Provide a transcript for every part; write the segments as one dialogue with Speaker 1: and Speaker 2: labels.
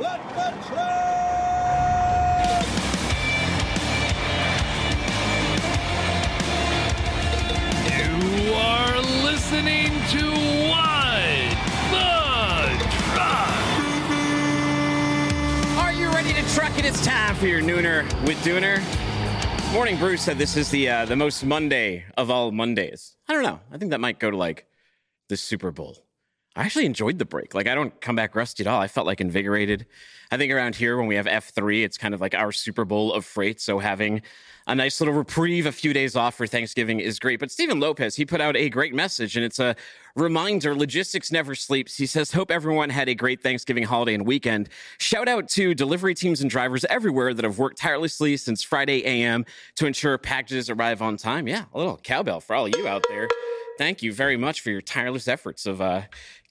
Speaker 1: Let the truck!
Speaker 2: You are listening to What the Truck.
Speaker 3: Are you ready to truck it? It's time for your nooner with Dooner. Morning Bruce said this is the uh, the most Monday of all Mondays. I don't know. I think that might go to like the Super Bowl. I actually enjoyed the break. Like I don't come back rusty at all. I felt like invigorated. I think around here when we have F3, it's kind of like our Super Bowl of freight. So having a nice little reprieve, a few days off for Thanksgiving is great. But Stephen Lopez, he put out a great message and it's a reminder logistics never sleeps. He says, Hope everyone had a great Thanksgiving holiday and weekend. Shout out to delivery teams and drivers everywhere that have worked tirelessly since Friday AM to ensure packages arrive on time. Yeah, a little cowbell for all of you out there thank you very much for your tireless efforts of uh,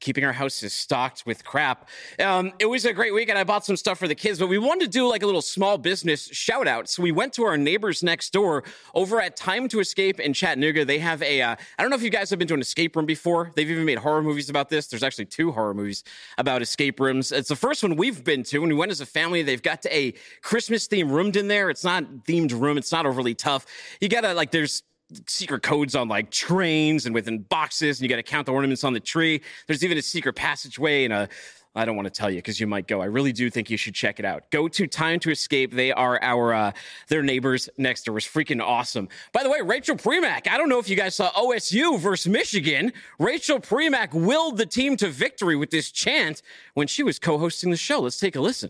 Speaker 3: keeping our houses stocked with crap. Um, it was a great weekend. I bought some stuff for the kids, but we wanted to do like a little small business shout out. So we went to our neighbors next door over at Time to Escape in Chattanooga. They have a, uh, I don't know if you guys have been to an escape room before. They've even made horror movies about this. There's actually two horror movies about escape rooms. It's the first one we've been to. and we went as a family, they've got a Christmas theme roomed in there. It's not themed room. It's not overly tough. You gotta like, there's secret codes on like trains and within boxes, and you got to count the ornaments on the tree. There's even a secret passageway and a I don't want to tell you because you might go. I really do think you should check it out. Go to Time to Escape. They are our uh, their neighbors next door. It was freaking awesome. By the way, Rachel Premack. I don't know if you guys saw OSU versus Michigan. Rachel Premack willed the team to victory with this chant when she was co-hosting the show. Let's take a listen.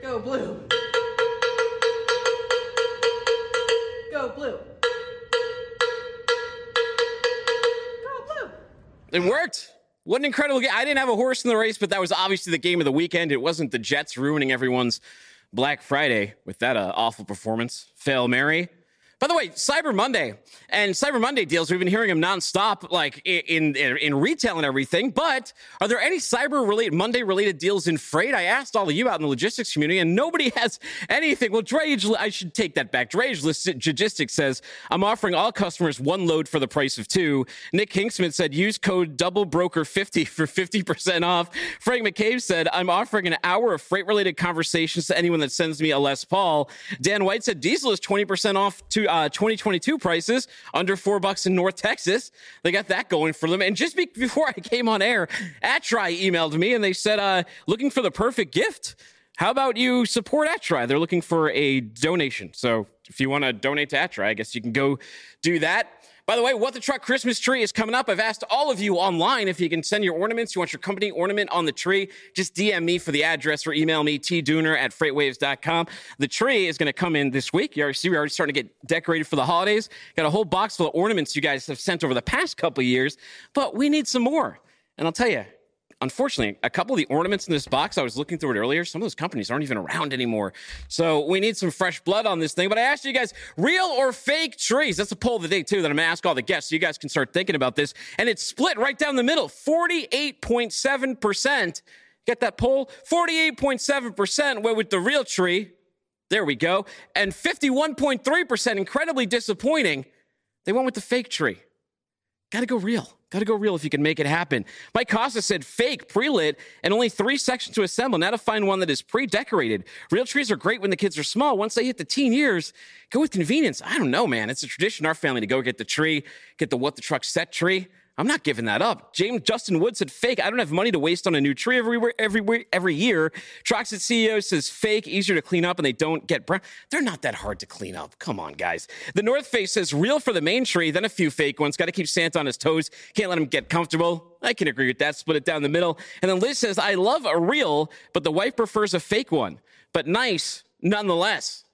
Speaker 4: Go blue. Go blue. Go blue.
Speaker 3: It worked. What an incredible game. I didn't have a horse in the race, but that was obviously the game of the weekend. It wasn't the Jets ruining everyone's Black Friday with that uh, awful performance. Fail Mary. By the way, Cyber Monday and Cyber Monday deals, we've been hearing them nonstop, like in, in, in retail and everything. But are there any Cyber related Monday related deals in freight? I asked all of you out in the logistics community, and nobody has anything. Well, Drage, I should take that back. Drage Logistics says, I'm offering all customers one load for the price of two. Nick Kingsmith said, use code double broker 50 for 50% off. Frank McCabe said, I'm offering an hour of freight related conversations to anyone that sends me a Les Paul. Dan White said, diesel is 20% off to uh, 2022 prices under four bucks in North Texas. They got that going for them. And just be- before I came on air, ATRI emailed me and they said, uh, looking for the perfect gift. How about you support ATRI? They're looking for a donation. So if you want to donate to ATRI, I guess you can go do that. By the way, What the Truck Christmas tree is coming up. I've asked all of you online if you can send your ornaments. You want your company ornament on the tree? Just DM me for the address or email me, tdooner at freightwaves.com. The tree is going to come in this week. You already see we're already starting to get decorated for the holidays. Got a whole box full of ornaments you guys have sent over the past couple years, but we need some more. And I'll tell you, unfortunately, a couple of the ornaments in this box, I was looking through it earlier. Some of those companies aren't even around anymore. So we need some fresh blood on this thing. But I asked you guys, real or fake trees? That's a poll of the day, too, that I'm going to ask all the guests so you guys can start thinking about this. And it's split right down the middle 48.7%. Get that poll? 48.7% went with the real tree. There we go. And 51.3%, incredibly disappointing, they went with the fake tree. Got to go real. Got to go real if you can make it happen. Mike Costa said fake, pre lit, and only three sections to assemble. Now to find one that is pre decorated. Real trees are great when the kids are small. Once they hit the teen years, go with convenience. I don't know, man. It's a tradition in our family to go get the tree, get the what the truck set tree. I'm not giving that up. James Justin Wood said fake. I don't have money to waste on a new tree everywhere, everywhere, every year. Trauxit CEO says fake, easier to clean up, and they don't get brown. They're not that hard to clean up. Come on, guys. The North Face says real for the main tree, then a few fake ones. Got to keep Santa on his toes. Can't let him get comfortable. I can agree with that. Split it down the middle. And then Liz says, I love a real, but the wife prefers a fake one. But nice nonetheless.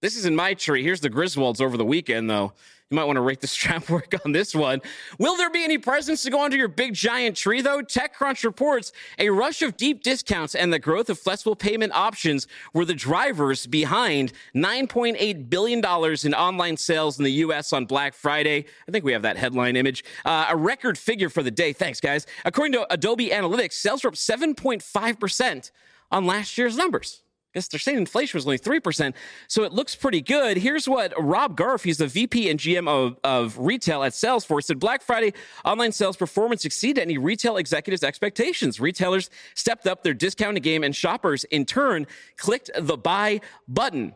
Speaker 3: This isn't my tree. Here's the Griswolds over the weekend, though. You might want to rate the strap work on this one. Will there be any presents to go under your big giant tree, though? TechCrunch reports a rush of deep discounts and the growth of flexible payment options were the drivers behind $9.8 billion in online sales in the U.S. on Black Friday. I think we have that headline image. Uh, a record figure for the day. Thanks, guys. According to Adobe Analytics, sales were up 7.5% on last year's numbers. Guess they're saying inflation was only 3%. So it looks pretty good. Here's what Rob Garf, he's the VP and GM of, of retail at Salesforce, said Black Friday online sales performance exceeded any retail executives' expectations. Retailers stepped up their discounting game, and shoppers, in turn, clicked the buy button.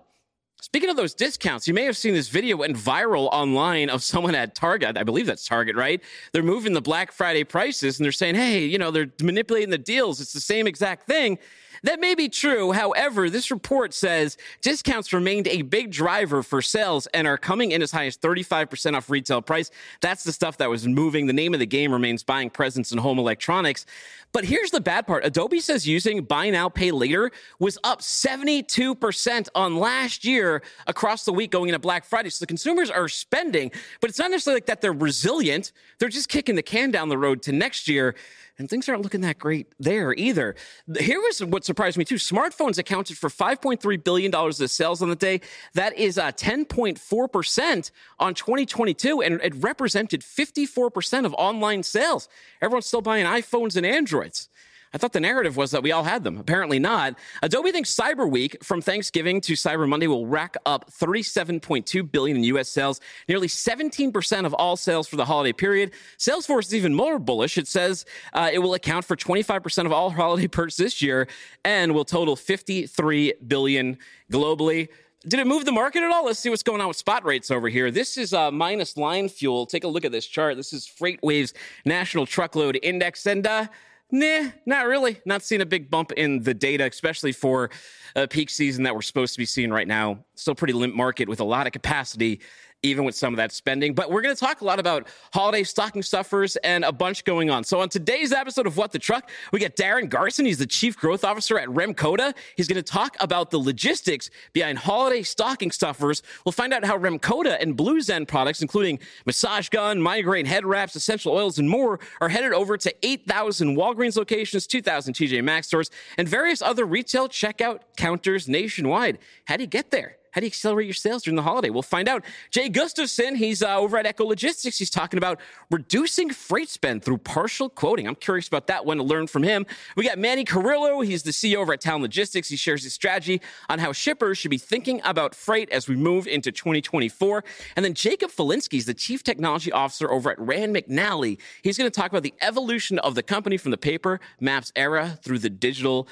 Speaker 3: Speaking of those discounts, you may have seen this video went viral online of someone at Target. I believe that's Target, right? They're moving the Black Friday prices and they're saying, hey, you know, they're manipulating the deals. It's the same exact thing. That may be true. However, this report says discounts remained a big driver for sales and are coming in as high as 35% off retail price. That's the stuff that was moving. The name of the game remains buying presents and home electronics. But here's the bad part Adobe says using buy now, pay later was up 72% on last year across the week going into Black Friday. So the consumers are spending, but it's not necessarily like that they're resilient. They're just kicking the can down the road to next year and things aren't looking that great there either. Here was what surprised me too. Smartphones accounted for $5.3 billion of sales on the day. That is uh, 10.4% on 2022, and it represented 54% of online sales. Everyone's still buying iPhones and Androids. I thought the narrative was that we all had them. Apparently not. Adobe thinks Cyber Week from Thanksgiving to Cyber Monday will rack up 37.2 billion in US sales, nearly 17% of all sales for the holiday period. Salesforce is even more bullish. It says uh, it will account for 25% of all holiday purchases this year and will total 53 billion globally. Did it move the market at all? Let's see what's going on with spot rates over here. This is uh, minus line fuel. Take a look at this chart. This is FreightWaves National Truckload Index, and uh, Nah, not really. Not seeing a big bump in the data, especially for a peak season that we're supposed to be seeing right now. Still pretty limp market with a lot of capacity even with some of that spending. But we're going to talk a lot about holiday stocking stuffers and a bunch going on. So on today's episode of What the Truck, we get Darryn Garson. He's the chief growth officer at Remcoda. He's going to talk about the logistics behind holiday stocking stuffers. We'll find out how Remcoda and BluZen products, including massage gun, migraine head wraps, essential oils, and more, are headed over to 8,000 Walgreens locations, 2,000 TJ Maxx stores, and various other retail checkout counters nationwide. How do you get there? How do you accelerate your sales during the holiday? We'll find out. Jay Gustafson, he's uh, over at Echo Logistics. He's talking about reducing freight spend through partial quoting. I'm curious about that one to learn from him. We got Manny Carrillo. He's the CEO over at Talon Logistics. He shares his strategy on how shippers should be thinking about freight as we move into 2024. And then Jacob Felinski is the Chief Technology Officer over at Rand McNally. He's going to talk about the evolution of the company from the paper maps era through the digital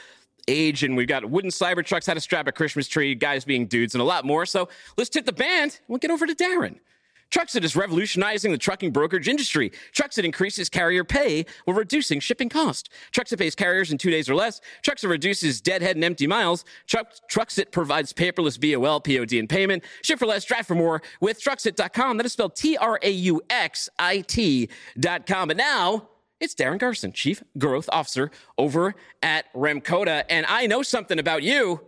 Speaker 3: age, and we've got wooden cyber trucks, how to strap a Christmas tree, guys being dudes, and a lot more. So let's tip the band. We'll get over to Darryn. Trauxit is revolutionizing the trucking brokerage industry. Trauxit increases carrier pay while reducing shipping cost. Trauxit pays carriers in two days or less. Trauxit reduces deadhead and empty miles. Trauxit provides paperless BOL, POD, and payment. Ship for less, drive for more with Trauxit.com. That is spelled T-R-A-U-X-I-T.com. But now it's Darryn Garson, Chief Growth Officer over at Remcoda. And I know something about you.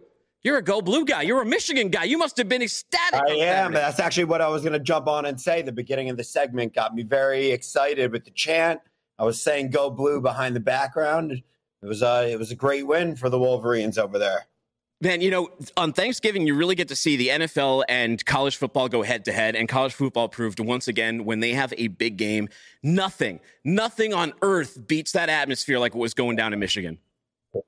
Speaker 3: You're a Go Blue guy. You're a Michigan guy. You must have been ecstatic.
Speaker 1: I am. That's actually what I was going to jump on and say. The beginning of the segment got me very excited with the chant. I was saying "Go Blue" behind the background. It was a it was a great win for the Wolverines over there.
Speaker 3: Man, you know, on Thanksgiving, you really get to see the NFL and college football go head to head. And college football proved once again when they have a big game, nothing, nothing on earth beats that atmosphere like what was going down in Michigan.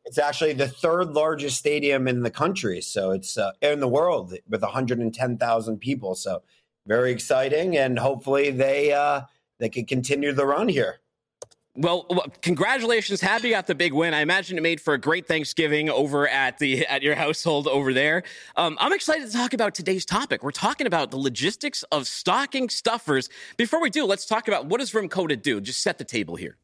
Speaker 1: It's actually the third largest stadium in the country. So it's uh, in the world with 110,000 people. So very exciting. And hopefully they, uh, they can continue the run here.
Speaker 3: Well, congratulations! Happy got the big win. I imagine it made for a great Thanksgiving over at the at your household over there. Um, I'm excited to talk about today's topic. We're talking about the logistics of stocking stuffers. Before we do, let's talk about what does Remcoda do. Just set the table here.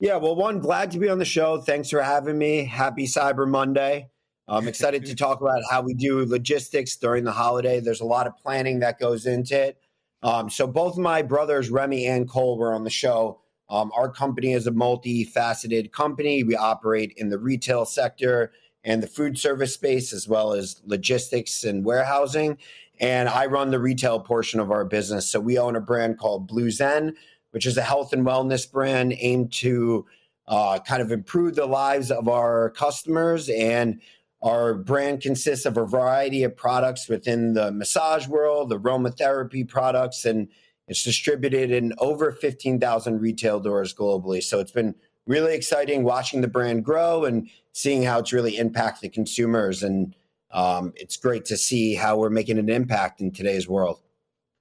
Speaker 1: Yeah, well, one, glad to be on the show. Thanks for having me. Happy Cyber Monday. I'm excited to talk about how we do logistics during the holiday. There's a lot of planning that goes into it. Um, so both my brothers, Remy and Cole, were on the show um, our company is a multifaceted company. We operate in the retail sector and the food service space, as well as logistics and warehousing. And I run the retail portion of our business. So we own a brand called BluZen, which is a health and wellness brand aimed to uh, kind of improve the lives of our customers. And our brand consists of a variety of products within the massage world, the aromatherapy products, and it's distributed in over 15,000 retail doors globally. So it's been really exciting watching the brand grow and seeing how it's really impacted consumers. And um, it's great to see how we're making an impact in today's world.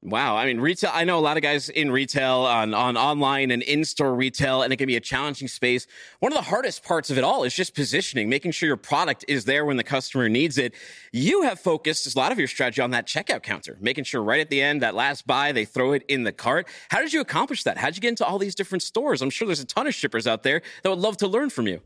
Speaker 3: Wow. I mean, retail, I know a lot of guys in retail, on, on online and in store retail, and it can be a challenging space. One of the hardest parts of it all is just positioning, making sure your product is there when the customer needs it. You have focused a lot of your strategy on that checkout counter, making sure right at the end, that last buy, they throw it in the cart. How did you accomplish that? How did you get into all these different stores? I'm sure there's a ton of shippers out there that would love to learn from you.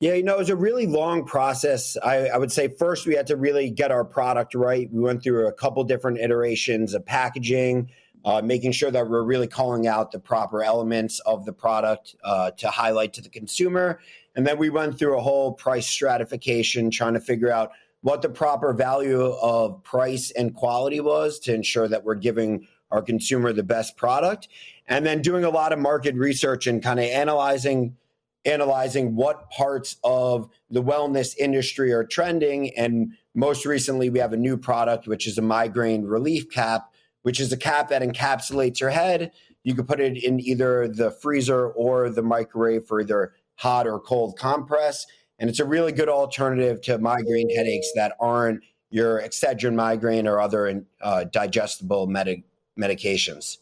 Speaker 1: Yeah, you know, it was a really long process. I, I, would say first we had to really get our product right. We went through a couple different iterations of packaging, uh, making sure that we're really calling out the proper elements of the product uh, to highlight to the consumer. And then we went through a whole price stratification, trying to figure out what the proper value of price and quality was to ensure that we're giving our consumer the best product. And then doing a lot of market research and kind of analyzing analyzing what parts of the wellness industry are trending. And most recently, we have a new product, which is a migraine relief cap, which is a cap that encapsulates your head. You can put it in either the freezer or the microwave for either hot or cold compress. And it's a really good alternative to migraine headaches that aren't your Excedrin migraine or other uh, digestible med- medications.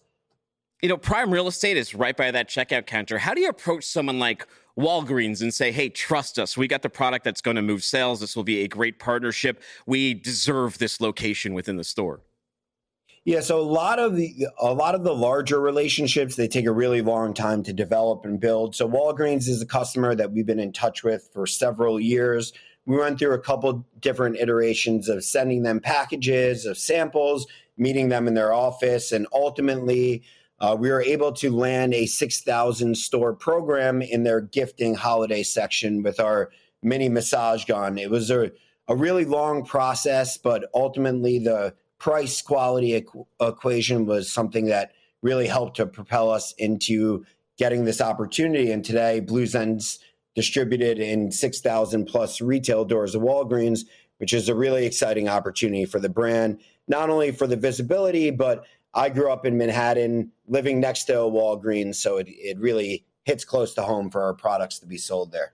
Speaker 3: You know, prime real estate is right by that checkout counter. How do you approach someone like Walgreens and say, hey, trust us. We got the product that's going to move sales. This will be a great partnership. We deserve this location within the store.
Speaker 1: Yeah, so a lot of the a lot of the larger relationships they take a really long time to develop and build. So Walgreens is a customer that we've been in touch with for several years. We went through a couple different iterations of sending them packages of samples, meeting them in their office, and ultimately uh, we were able to land a 6,000 store program in their gifting holiday section with our mini massage gun. It was a, a really long process, but ultimately the price quality equ- equation was something that really helped to propel us into getting this opportunity. And today, BluZen's distributed in 6,000 plus retail doors of Walgreens, which is a really exciting opportunity for the brand, not only for the visibility, but I grew up in Manhattan, living next to a Walgreens, so it, it really hits close to home for our products to be sold there.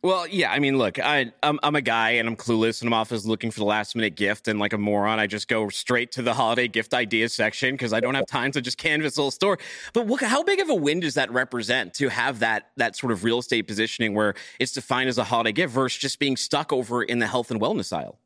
Speaker 3: Well, yeah, I mean, look, I, I'm, I'm a guy and I'm clueless and I'm often looking for the last minute gift. And like a moron, I just go straight to the holiday gift ideas section because I don't have time to just canvas the whole store. But look, how big of a win does that represent to have that that sort of real estate positioning where it's defined as a holiday gift versus just being stuck over in the health and wellness aisle?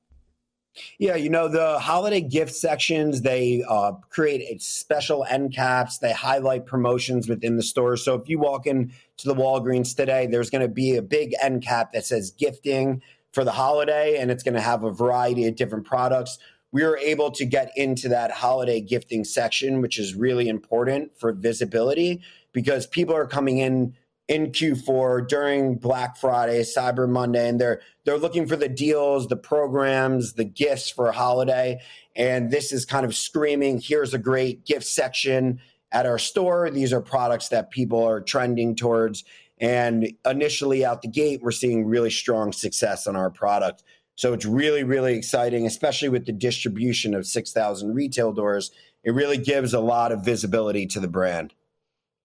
Speaker 1: Yeah, you know, the holiday gift sections, they uh, create a special end caps. They highlight promotions within the store. So if you walk in to the Walgreens today, there's going to be a big end cap that says gifting for the holiday, and it's going to have a variety of different products. We were able to get into that holiday gifting section, which is really important for visibility because people are coming in in Q4 during Black Friday, Cyber Monday, and they're they're looking for the deals, the programs, the gifts for a holiday. And this is kind of screaming, here's a great gift section at our store. These are products that people are trending towards. And initially out the gate, we're seeing really strong success on our product. So it's really, really exciting, especially with the distribution of 6,000 retail doors. It really gives a lot of visibility to the brand.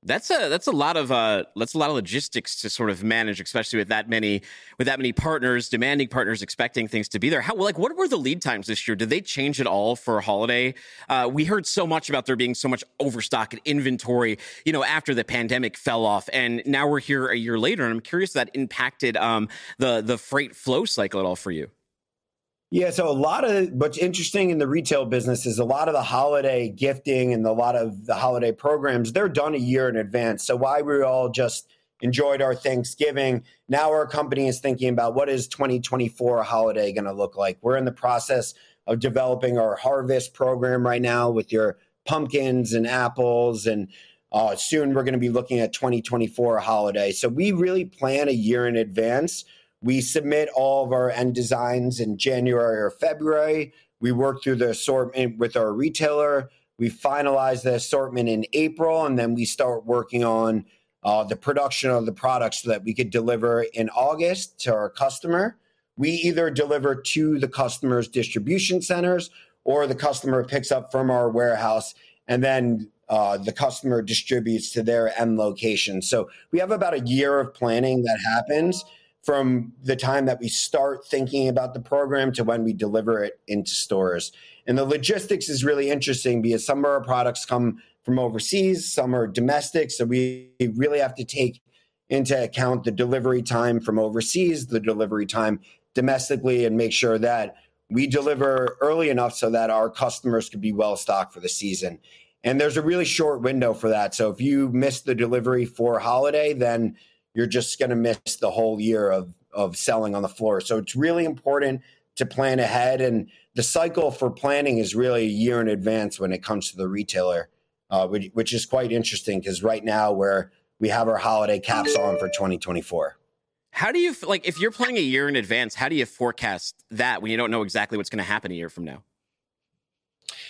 Speaker 3: That's a that's a lot of uh that's a lot of logistics to sort of manage, especially with that many with that many partners, demanding partners, expecting things to be there. How like what were the lead times this year? Did they change at all for a holiday? Uh, we heard so much about there being so much overstock and inventory, you know, after the pandemic fell off, and now we're here a year later, and I'm curious that impacted um the the freight flow cycle at all for you.
Speaker 1: Yeah, so a lot of what's interesting in the retail business is a lot of the holiday gifting and a lot of the holiday programs, they're done a year in advance. So why we all just enjoyed our Thanksgiving, now our company is thinking about what is 2024 holiday going to look like. We're in the process of developing our harvest program right now with your pumpkins and apples and uh, soon we're going to be looking at 2024 holiday. So we really plan a year in advance we submit all of our end designs in January or February. We work through the assortment with our retailer. We finalize the assortment in April, and then we start working on uh, the production of the products so that we could deliver in August to our customer. We either deliver to the customer's distribution centers or the customer picks up from our warehouse. And then uh, the customer distributes to their end location. So we have about a year of planning that happens from the time that we start thinking about the program to when we deliver it into stores. And the logistics is really interesting because some of our products come from overseas, some are domestic. So we really have to take into account the delivery time from overseas, the delivery time domestically, and make sure that we deliver early enough so that our customers could be well stocked for the season. And there's a really short window for that. So if you miss the delivery for holiday, then you're just going to miss the whole year of, of selling on the floor. So it's really important to plan ahead. And the cycle for planning is really a year in advance when it comes to the retailer, uh, which, which is quite interesting because right now we're we have our holiday caps on for 2024.
Speaker 3: How do you like if you're planning a year in advance? How do you forecast that when you don't know exactly what's going to happen a year from now?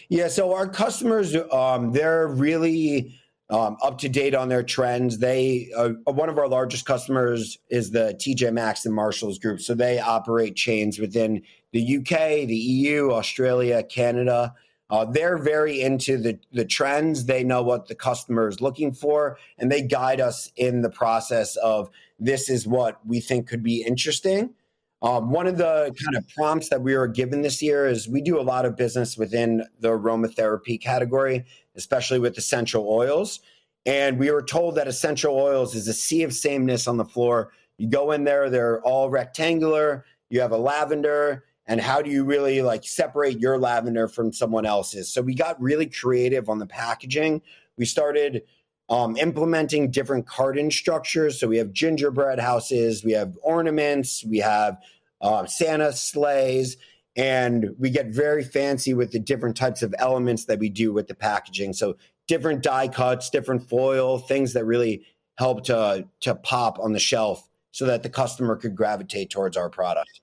Speaker 1: Yeah, so our customers, um, they're really um, up to date on their trends. They uh, one of our largest customers is the TJ Maxx and Marshalls group, so they operate chains within the UK, the EU, Australia, Canada. Uh, they're very into the, the trends. They know what the customer is looking for, and they guide us in the process of this is what we think could be interesting. Um, one of the kind of prompts that we were given this year is we do a lot of business within the aromatherapy category, especially with essential oils. And we were told that essential oils is a sea of sameness on the floor. You go in there, they're all rectangular. You have a lavender, and how do you really like separate your lavender from someone else's so we got really creative on the packaging we started um, implementing different carton structures so we have gingerbread houses we have ornaments we have uh, santa sleighs and we get very fancy with the different types of elements that we do with the packaging so different die cuts different foil things that really help to to pop on the shelf so that the customer could gravitate towards our product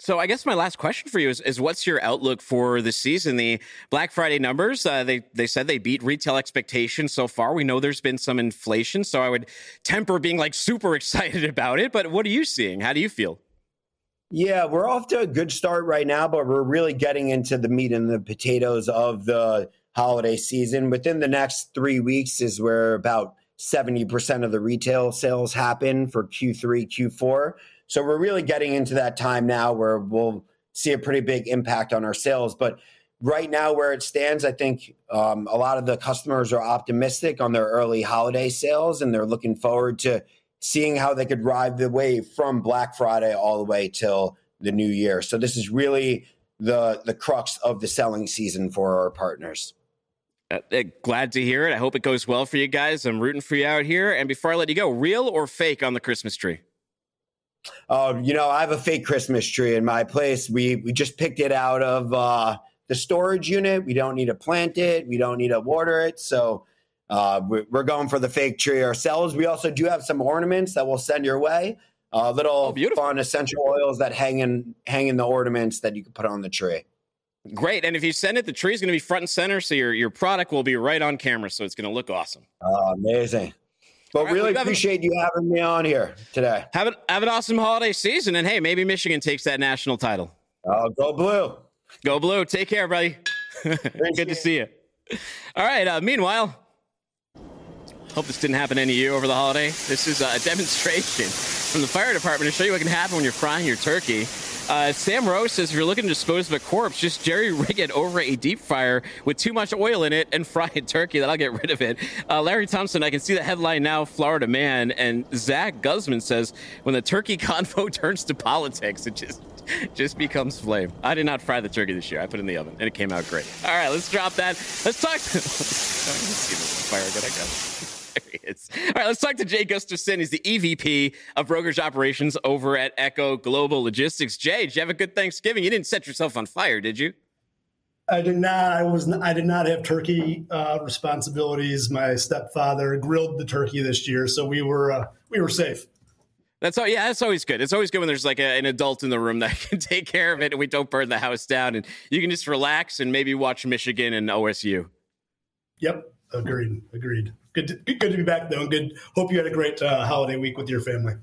Speaker 3: so I guess my last question for you is, is what's your outlook for the season? The Black Friday numbers, uh, they they said they beat retail expectations so far. We know there's been some inflation, so I would temper being like super excited about it. But what are you seeing? How do you feel?
Speaker 1: Yeah, we're off to a good start right now, but we're really getting into the meat and the potatoes of the holiday season. Within the next three weeks is where about 70% of the retail sales happen for Q3, Q4. So we're really getting into that time now where we'll see a pretty big impact on our sales. But right now, where it stands, I think um, a lot of the customers are optimistic on their early holiday sales and they're looking forward to seeing how they could ride the wave from Black Friday all the way till the new year. So this is really the the crux of the selling season for our partners.
Speaker 3: Uh, uh, glad to hear it. I hope it goes well for you guys. I'm rooting for you out here. And before I let you go, real or fake on the Christmas tree?
Speaker 1: Uh, you know, I have a fake Christmas tree in my place. We we just picked it out of uh, the storage unit. We don't need to plant it. We don't need to water it. So uh, we're going for the fake tree ourselves. We also do have some ornaments that we'll send your way. Uh, little oh, fun essential oils that hang in hang in the ornaments that you can put on the tree.
Speaker 3: Great, and if you send it, the tree is going to be front and center, so your your product will be right on camera, so it's going to look awesome.
Speaker 1: Uh, amazing. But right, really appreciate you having me on here today.
Speaker 3: Have an have an awesome holiday season, and hey, maybe Michigan takes that national title.
Speaker 1: Oh, go blue!
Speaker 3: Go blue! Take care, buddy. Good to see you. All right. Uh, meanwhile, hope this didn't happen any you over the holiday. This is a demonstration from the fire department to show you what can happen when you're frying your turkey. Uh, Sam Rose says if you're looking to dispose of a corpse, just jerry rig it over a deep fryer with too much oil in it and fry a turkey. That'll get rid of it. Uh, Larry Thompson, I can see the headline now, Florida man. And Zach Guzman says when the turkey convo turns to politics, it just just becomes flame. I did not fry the turkey this year. I put it in the oven and it came out great. All right, let's drop that. Let's talk. To, let's see this fire I go. Is. All right, let's talk to Jay Gustafson. He's the EVP of brokerage operations over at Echo Global Logistics. Jay, did you have a good Thanksgiving? You didn't set yourself on fire, did you?
Speaker 5: I did not. I was. I did not have turkey uh, responsibilities. My stepfather grilled the turkey this year, so we were uh, we were safe.
Speaker 3: That's all. Yeah, that's always good. It's always good when there's like a, an adult in the room that can take care of it, and we don't burn the house down, and you can just relax and maybe watch Michigan and OSU.
Speaker 5: Yep, agreed. Agreed good to, good to be back though and good hope you had a great uh, holiday week with your family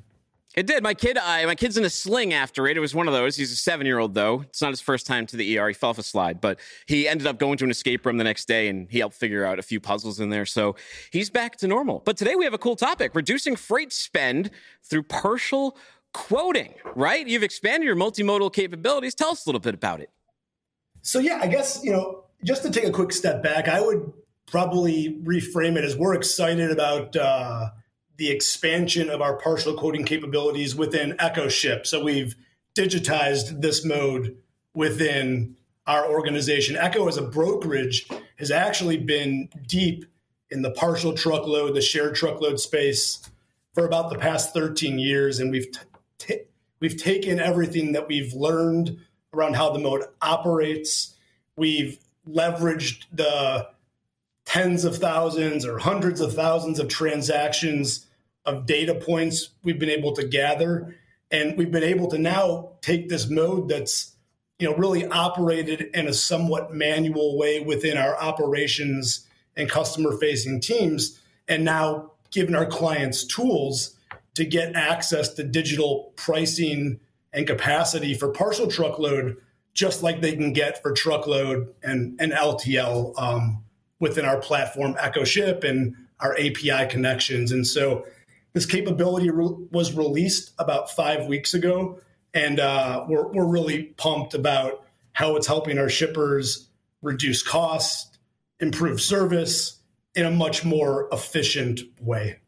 Speaker 3: It did. My kid, uh, my kid's in a sling after it. It was one of those. He's a seven-year-old though. It's not his first time to the ER. He fell off a slide, but he ended up going to an escape room the next day, and he helped figure out a few puzzles in there. So he's back to normal. But today we have a cool topic: reducing freight spend through partial quoting. Right? You've expanded your multimodal capabilities. Tell us a little bit about it.
Speaker 5: So yeah, I guess you know, just to take a quick step back, I would probably reframe it as we're excited about. Uh, the expansion of our partial quoting capabilities within EchoShip. So we've digitized this mode within our organization. Echo as a brokerage has actually been deep in the partial truckload, the shared truckload space for about the past 13 years, and we've t- we've taken everything that we've learned around how the mode operates. We've leveraged the tens of thousands or hundreds of thousands of transactions of data points we've been able to gather. And we've been able to now take this mode that's you know really operated in a somewhat manual way within our operations and customer facing teams and now giving our clients tools to get access to digital pricing and capacity for partial truckload just like they can get for truckload and, and LTL um, within our platform EchoShip and our API connections. And so this capability re- was released about five weeks ago, and uh, we're, we're really pumped about how it's helping our shippers reduce cost, improve service in a much more efficient way.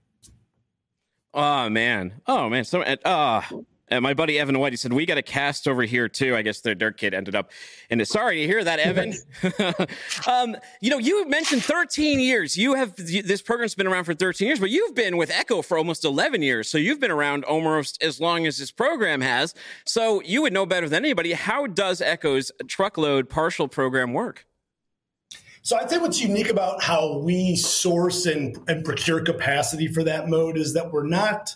Speaker 3: Oh man, oh man, so uh, and my buddy Evan White, he said, We got a cast over here too. I guess their dirt kid ended up in it. Sorry to hear that, Evan. um, you know, you mentioned 13 years. You have this program's been around for 13 years, but you've been with Echo for almost 11 years. So you've been around almost as long as this program has. So you would know better than anybody. How does Echo's truckload partial program work?
Speaker 5: So I'd say what's unique about how we source and, and procure capacity for that mode is that we're not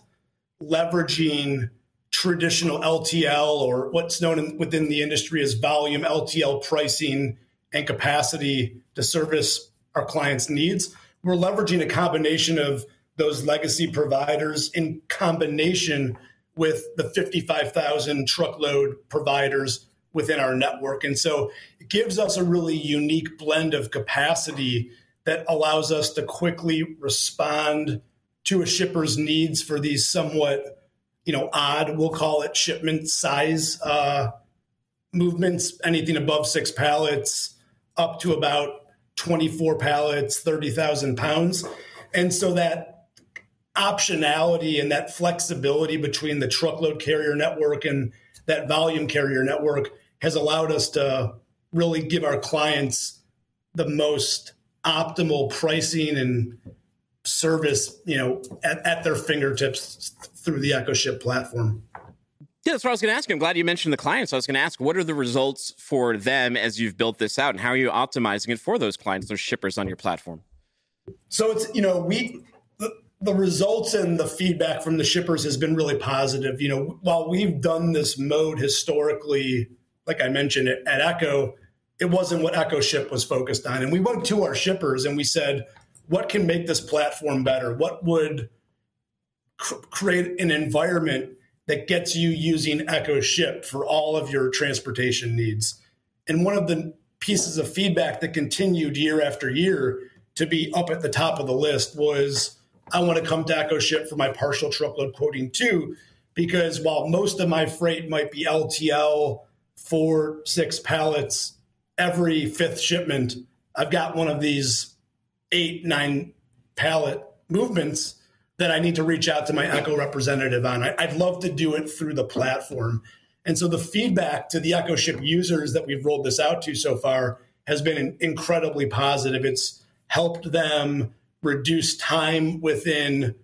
Speaker 5: leveraging traditional LTL or what's known in, within the industry as volume LTL pricing and capacity to service our clients' needs. We're leveraging a combination of those legacy providers in combination with the 55,000 truckload providers within our network. And so it gives us a really unique blend of capacity that allows us to quickly respond to a shipper's needs for these somewhat you know, odd, we'll call it shipment size uh, movements, anything above six pallets up to about 24 pallets, 30,000 pounds. And so that optionality and that flexibility between the truckload carrier network and that volume carrier network has allowed us to really give our clients the most optimal pricing and service, you know, at, at their fingertips through the EchoShip platform.
Speaker 3: Yeah, that's what I was going to ask. I'm glad you mentioned the clients. I was going to ask, what are the results for them as you've built this out, and how are you optimizing it for those clients, those shippers on your platform?
Speaker 5: So it's you know we the, the results and the feedback from the shippers has been really positive. You know, while we've done this mode historically, like I mentioned at, at Echo, it wasn't what Echo Ship was focused on, and we went to our shippers and we said, what can make this platform better? What would cr- create an environment that gets you using Echo Ship for all of your transportation needs? And one of the pieces of feedback that continued year after year to be up at the top of the list was I want to come to Echo Ship for my partial truckload quoting too, because while most of my freight might be LTL, four, six pallets every fifth shipment, I've got one of these eight, nine pallet movements that I need to reach out to my Echo representative on. I, would love to do it through the platform. And so the feedback to the Echo Ship users that we've rolled this out to so far has been incredibly positive. It's helped them reduce time within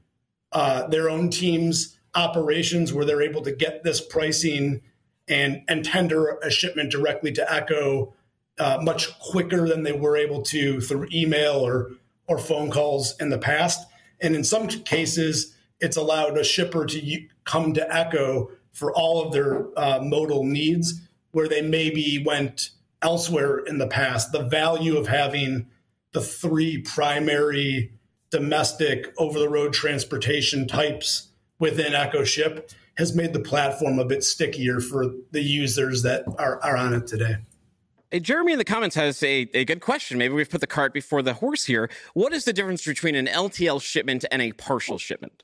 Speaker 5: uh, their own team's operations where they're able to get this pricing and, and tender a shipment directly to Echo uh, much quicker than they were able to through email or or phone calls in the past. And in some cases, it's allowed a shipper to come to Echo for all of their uh, modal needs where they maybe went elsewhere in the past. The value of having the three primary domestic over the road transportation types within Echo Ship has made the platform a bit stickier for the users that are, are on it today.
Speaker 3: Jeremy in the comments has a, a good question. Maybe we've put the cart before the horse here. What is the difference between an LTL shipment and a partial shipment?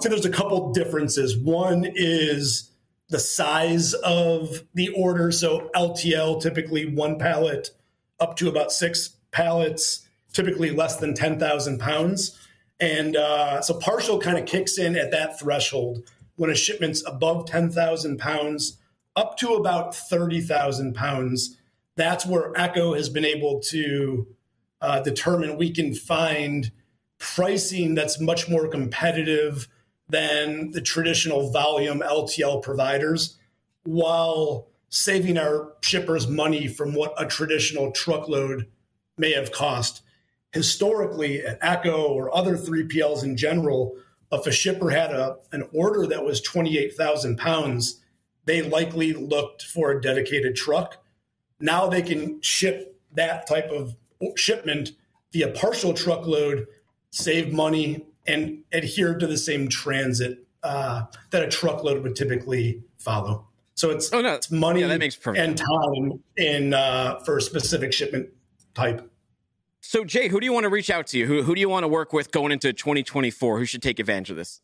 Speaker 5: So there's a couple differences. One is the size of the order. So LTL, typically one pallet up to about six pallets, typically less than 10,000 pounds. And uh, so partial kind of kicks in at that threshold when a shipment's above 10,000 pounds up to about 30,000 pounds. That's where Echo has been able to uh, determine we can find pricing that's much more competitive than the traditional volume LTL providers while saving our shippers money from what a traditional truckload may have cost. Historically, at Echo or other 3PLs in general, if a shipper had a, an order that was 28,000 pounds, they likely looked for a dedicated truck. Now they can ship that type of shipment via partial truckload, save money, and adhere to the same transit uh, that a truckload would typically follow. So it's,
Speaker 3: Oh, no.
Speaker 5: it's money
Speaker 3: Yeah, that makes perfect
Speaker 5: and time in uh, for a specific shipment type.
Speaker 3: So, Jay, who do you want to reach out to? Who, who do you want to work with going into 2024? Who should take advantage of this?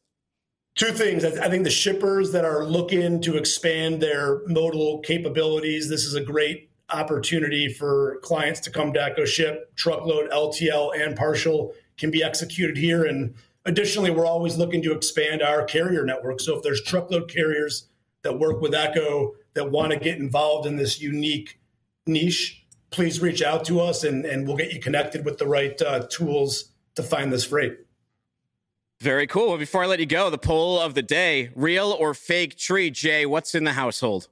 Speaker 5: Two things. I I think the shippers that are looking to expand their modal capabilities, this is a great opportunity for clients to come to Echo Ship. Truckload, LTL, and partial can be executed here. And additionally, we're always looking to expand our carrier network. So if there's truckload carriers that work with Echo that want to get involved in this unique niche, please reach out to us and, and we'll get you connected with the right uh, tools to find this freight.
Speaker 3: Very cool. Well, before I let you go, the poll of the day real or fake tree? Jay, what's in the household?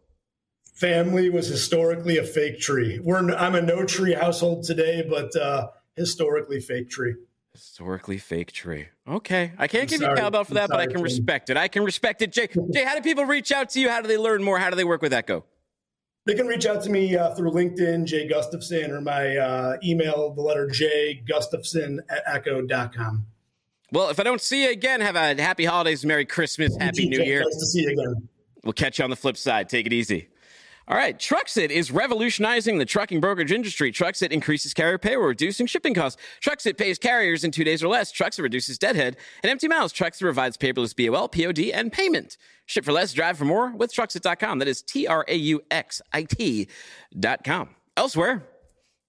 Speaker 5: Family was historically a fake tree. We're I'm a no tree household today, but uh, historically fake tree.
Speaker 3: Historically fake tree. Okay. I can't
Speaker 5: I'm
Speaker 3: give you
Speaker 5: sorry.
Speaker 3: cowbell for that, but I can respect it. I can respect it. Jay, Jay, how do people reach out to you? How do they learn more? How do they work with Echo?
Speaker 5: They can reach out to me uh, through LinkedIn, Jay Gustafson, or my uh, email, the letter J Gustafson at echo.com.
Speaker 3: Well, if I don't see you again, have a happy holidays, Merry Christmas, Happy New Year.
Speaker 5: Nice to see you again.
Speaker 3: We'll catch you on the flip side. Take it easy. All right, Trauxit is revolutionizing the trucking brokerage industry. Trauxit increases carrier pay while reducing shipping costs. Trauxit pays carriers in two days or less. Trauxit reduces deadhead and empty miles. Trauxit provides paperless BOL, POD, and payment. Ship for less, drive for more with Trauxit.com. That is T R A U X I T.com. Elsewhere,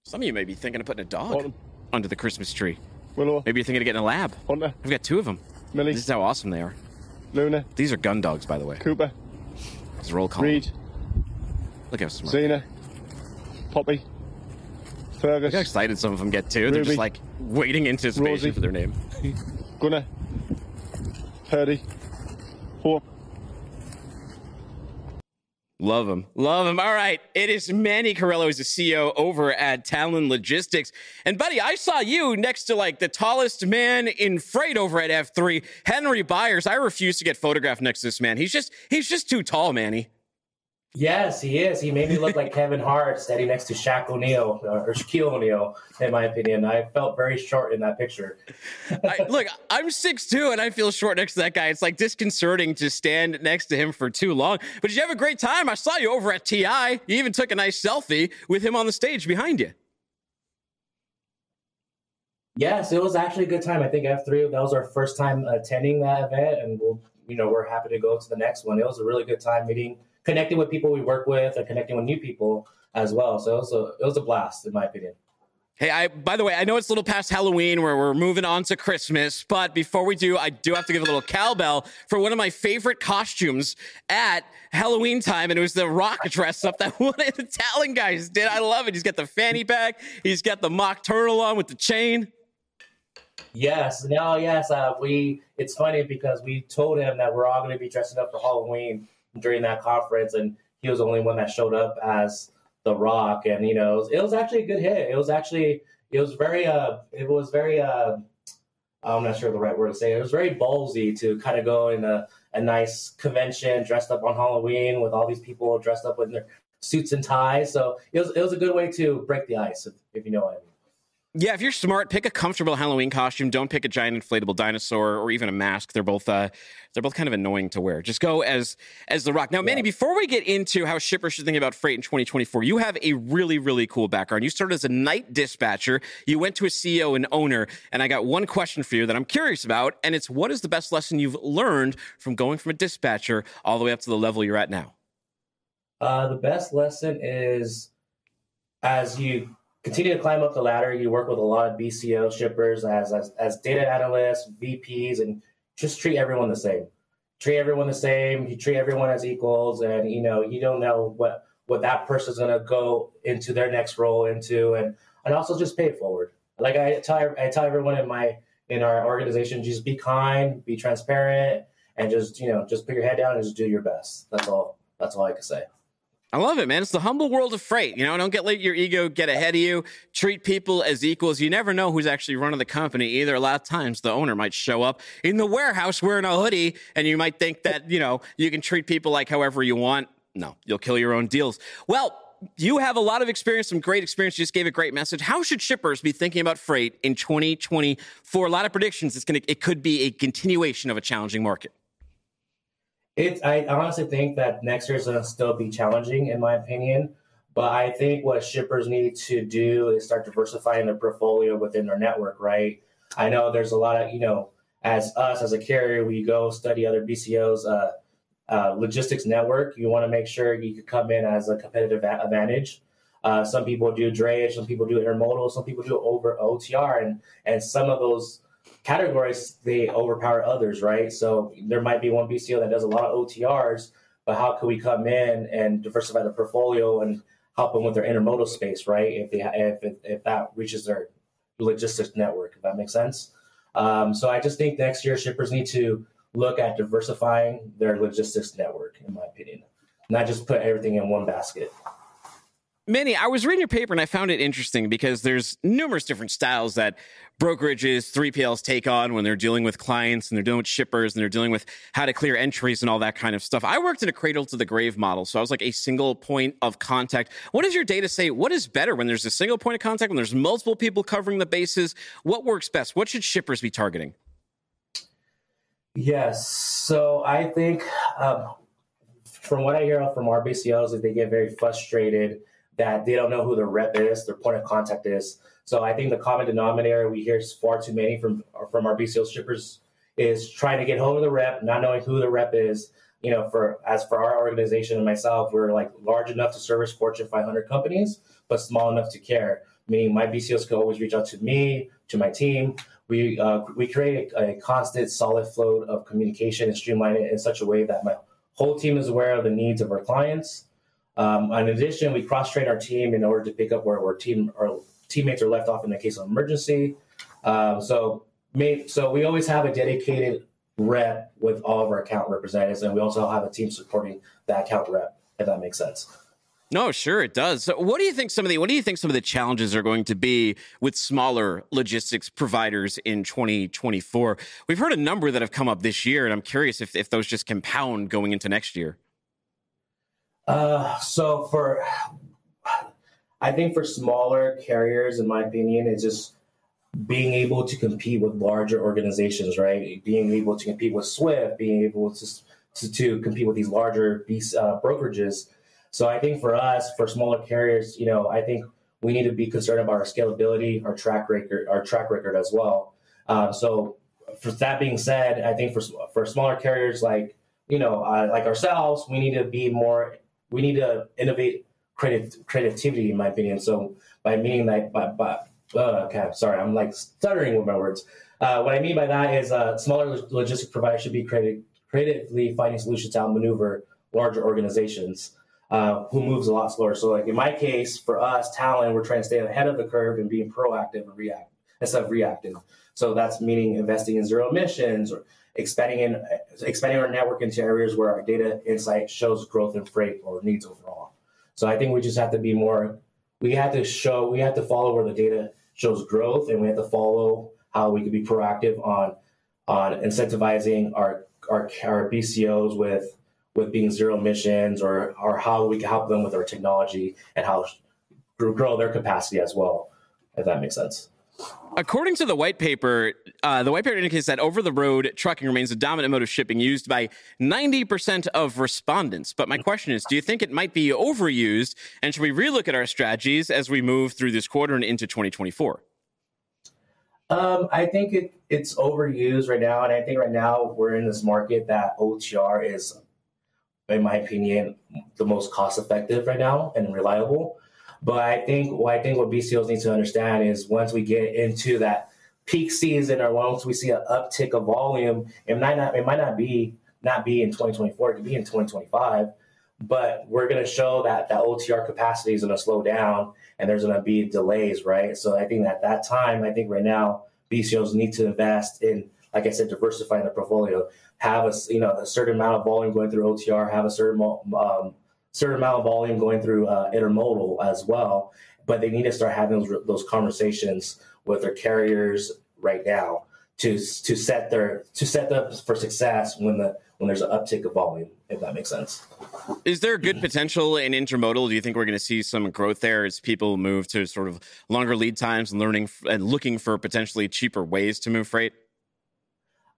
Speaker 3: some of you may be thinking of putting a dog
Speaker 6: Autumn.
Speaker 3: under the Christmas tree.
Speaker 6: Willow,
Speaker 3: Maybe you're thinking of getting a lab.
Speaker 6: Hunter,
Speaker 3: I've got two of them.
Speaker 6: Millie,
Speaker 3: This is how awesome they are.
Speaker 6: Luna,
Speaker 3: These are gun dogs, by the way.
Speaker 6: Cooper,
Speaker 3: This is roll call.
Speaker 6: Reed,
Speaker 3: Look how smart.
Speaker 6: Zena, Poppy,
Speaker 3: Look how
Speaker 6: Fergus,
Speaker 3: excited some of them get too. They're just like waiting in anticipation
Speaker 6: Rosie.
Speaker 3: for their name.
Speaker 6: Gunner, Purdy, Hope.
Speaker 3: Love him. Love him. All right. It is Manny Carrillo is the CEO over at Talon Logistics. And buddy, I saw you next to like the tallest man in freight over at F3, Henry Byers. I refuse to get photographed next to this man. He's just he's just too tall, Manny.
Speaker 7: Yes, he is. He made me look like Kevin Hart standing next to Shaq O'Neal uh, or Shaquille O'Neal, in my opinion. I felt very short in that picture.
Speaker 3: I, look, I'm six 6'2 and I feel short next to that guy. It's like disconcerting to stand next to him for too long. But did you have a great time? I saw you over at TI. You even took a nice selfie with him on the stage behind you.
Speaker 7: Yes, it was actually a good time. I think F3, that was our first time attending that event, and we'll, you know, we're happy to go to the next one. It was a really good time meeting, connecting with people we work with, and connecting with new people as well. So it was a, it was a blast, in my opinion.
Speaker 3: Hey, I by the way, I know it's a little past Halloween where we're moving on to Christmas, but before we do, I do have to give a little cowbell for one of my favorite costumes at Halloween time, and it was the rock dress up that one of the Talon guys did. I love it. He's got the fanny pack, he's got the mock turtle on with the chain.
Speaker 7: Yes, no, yes. Uh, we. It's funny because we told him that we're all going to be dressing up for Halloween during that conference, and he was the only one that showed up as the Rock. And you know, it was, it was actually a good hit. It was actually, it was very, uh, it was very, uh, I'm not sure the right word to say. It was very ballsy to kind of go in a, a nice convention dressed up on Halloween with all these people dressed up with their suits and ties. So it was, it was a good way to break the ice, if, if you know what I mean.
Speaker 3: Yeah, if you're smart, pick a comfortable Halloween costume. Don't pick a giant inflatable dinosaur or even a mask. They're both uh, they're both kind of annoying to wear. Just go as as the Rock. Now, Manny, before we get into how shippers should think about freight in 2024, you have a really really cool background. You started as a night dispatcher. You went to a CEO and owner, and I got one question for you that I'm curious about, and it's what is the best lesson you've learned from going from a dispatcher all the way up to the level you're at now?
Speaker 7: Uh, the best lesson is as you continue to climb up the ladder, you work with a lot of BCO shippers as, as, as data analysts, VPs, and just treat everyone the same. Treat everyone the same. You treat everyone as equals, and you know you don't know what what that person's to go into their next role into, and and also just pay it forward. Like I tell I tell everyone in my in our organization, just be kind, be transparent, and just you know just put your head down and just do your best. That's all. That's all I can say.
Speaker 3: I love it, man. It's the humble world of freight. You know, don't get let your ego get ahead of you. Treat people as equals. You never know who's actually running the company either. A lot of times the owner might show up in the warehouse wearing a hoodie and you might think that, you know, you can treat people like however you want. No, you'll kill your own deals. Well, you have a lot of experience, some great experience. You just gave a great message. How should shippers be thinking about freight in 2024? A lot of predictions. It's going to, it could be a continuation of a challenging market.
Speaker 7: It's I honestly think that next year is going to still be challenging, in my opinion. But I think what shippers need to do is start diversifying their portfolio within their network, right? I know there's a lot of, you know, as us as a carrier, we go study other BCOs, uh, uh, logistics network. You want to make sure you can come in as a competitive advantage. Uh, some people do drayage, some people do intermodal, some people do over OTR, and and some of those categories they overpower others, right? So there might be one BCO that does a lot of OTRs, but how can we come in and diversify the portfolio and help them with their intermodal space, right? If they if if that reaches their logistics network, if that makes sense. Um, so I just think next year shippers need to look at diversifying their logistics network, in my opinion, not just put everything in one basket.
Speaker 3: Manny, I was reading your paper and I found it interesting because there's numerous different styles that brokerages, 3PLs take on when they're dealing with clients and they're dealing with shippers and they're dealing with how to clear entries and all that kind of stuff. I worked in a cradle to the grave model, so I was like a single point of contact. What does your data say? What is better when there's a single point of contact, when there's multiple people covering the bases? What works best? What should shippers be targeting?
Speaker 7: Yes. So I think um, from what I hear from our BCOs, that they get very frustrated that they don't know who their rep is, their point of contact is. So I think the common denominator we hear far too many from from our BCO shippers is trying to get hold of the rep, not knowing who the rep is. You know, for as for our organization and myself, we're like large enough to service Fortune 500 companies, but small enough to care. Meaning, my BCOs can always reach out to me, to my team. We uh, we create a, a constant, solid flow of communication and streamline it in such a way that my whole team is aware of the needs of our clients um, in addition, we cross train our team in order to pick up where our team our teammates are left off in the case of emergency. Um, so, so we always have a dedicated rep with all of our account representatives, and we also have a team supporting that account rep. If that makes sense.
Speaker 3: No, sure it does. So what do you think some of the what do you think some of the challenges are going to be with smaller logistics providers in 2024? We've heard a number that have come up this year, and I'm curious if, if those just compound going into next year.
Speaker 7: Uh, so for, I think for smaller carriers, in my opinion, it's just being able to compete with larger organizations, right? Being able to compete with Swift, being able to to, to compete with these larger uh, brokerages. So I think for us, for smaller carriers, you know, I think we need to be concerned about our scalability, our track record, our track record as well. Um, so, for that being said, I think for for smaller carriers like you know uh, like ourselves, we need to be more we need to innovate creativity, in my opinion. So by meaning that, by, by uh, okay, sorry, I'm like stuttering with my words. Uh, what I mean by that is uh, smaller logistic providers should be creative, creatively finding solutions to outmaneuver larger organizations uh, who moves a lot slower. So, like in my case, for us, Talon, we're trying to stay ahead of the curve and being proactive and react instead of reactive. So that's meaning investing in zero emissions or expanding in expanding our network into areas where our data insight shows growth in freight or needs overall. So I think we just have to be more. We have to show. We have to follow where the data shows growth, and we have to follow how we can be proactive on on incentivizing our our, our BCOs with with being zero emissions, or or how we can help them with our technology and how grow their capacity as well. If that makes sense.
Speaker 3: According to the white paper, uh, the white paper indicates that over the road trucking remains the dominant mode of shipping used by 90% of respondents. But my question is do you think it might be overused? And should we relook at our strategies as we move through this quarter and into 2024?
Speaker 7: Um, I think it, it's overused right now, and I think right now we're in this market that OTR is, in my opinion, the most cost effective right now and reliable. But I think what I think what BCOs need to understand is once we get into that peak season or once we see an uptick of volume, it might not it might not be not be in 2024, it could be in 2025. But we're going to show that that OTR capacity is going to slow down and there's going to be delays, right? So I think at that time, I think right now BCOs need to invest in, like I said, diversifying the portfolio. Have a you know a certain amount of volume going through OTR. Have a certain um, certain amount of volume going through uh, intermodal as well. But they need to start having those those conversations with their carriers right now to to set their to set them for success when the when there's an uptick of volume, if that makes sense.
Speaker 3: Is there good potential in intermodal? Do you think we're going to see some growth there as people move to sort of longer lead times and learning and looking for potentially cheaper ways to move freight?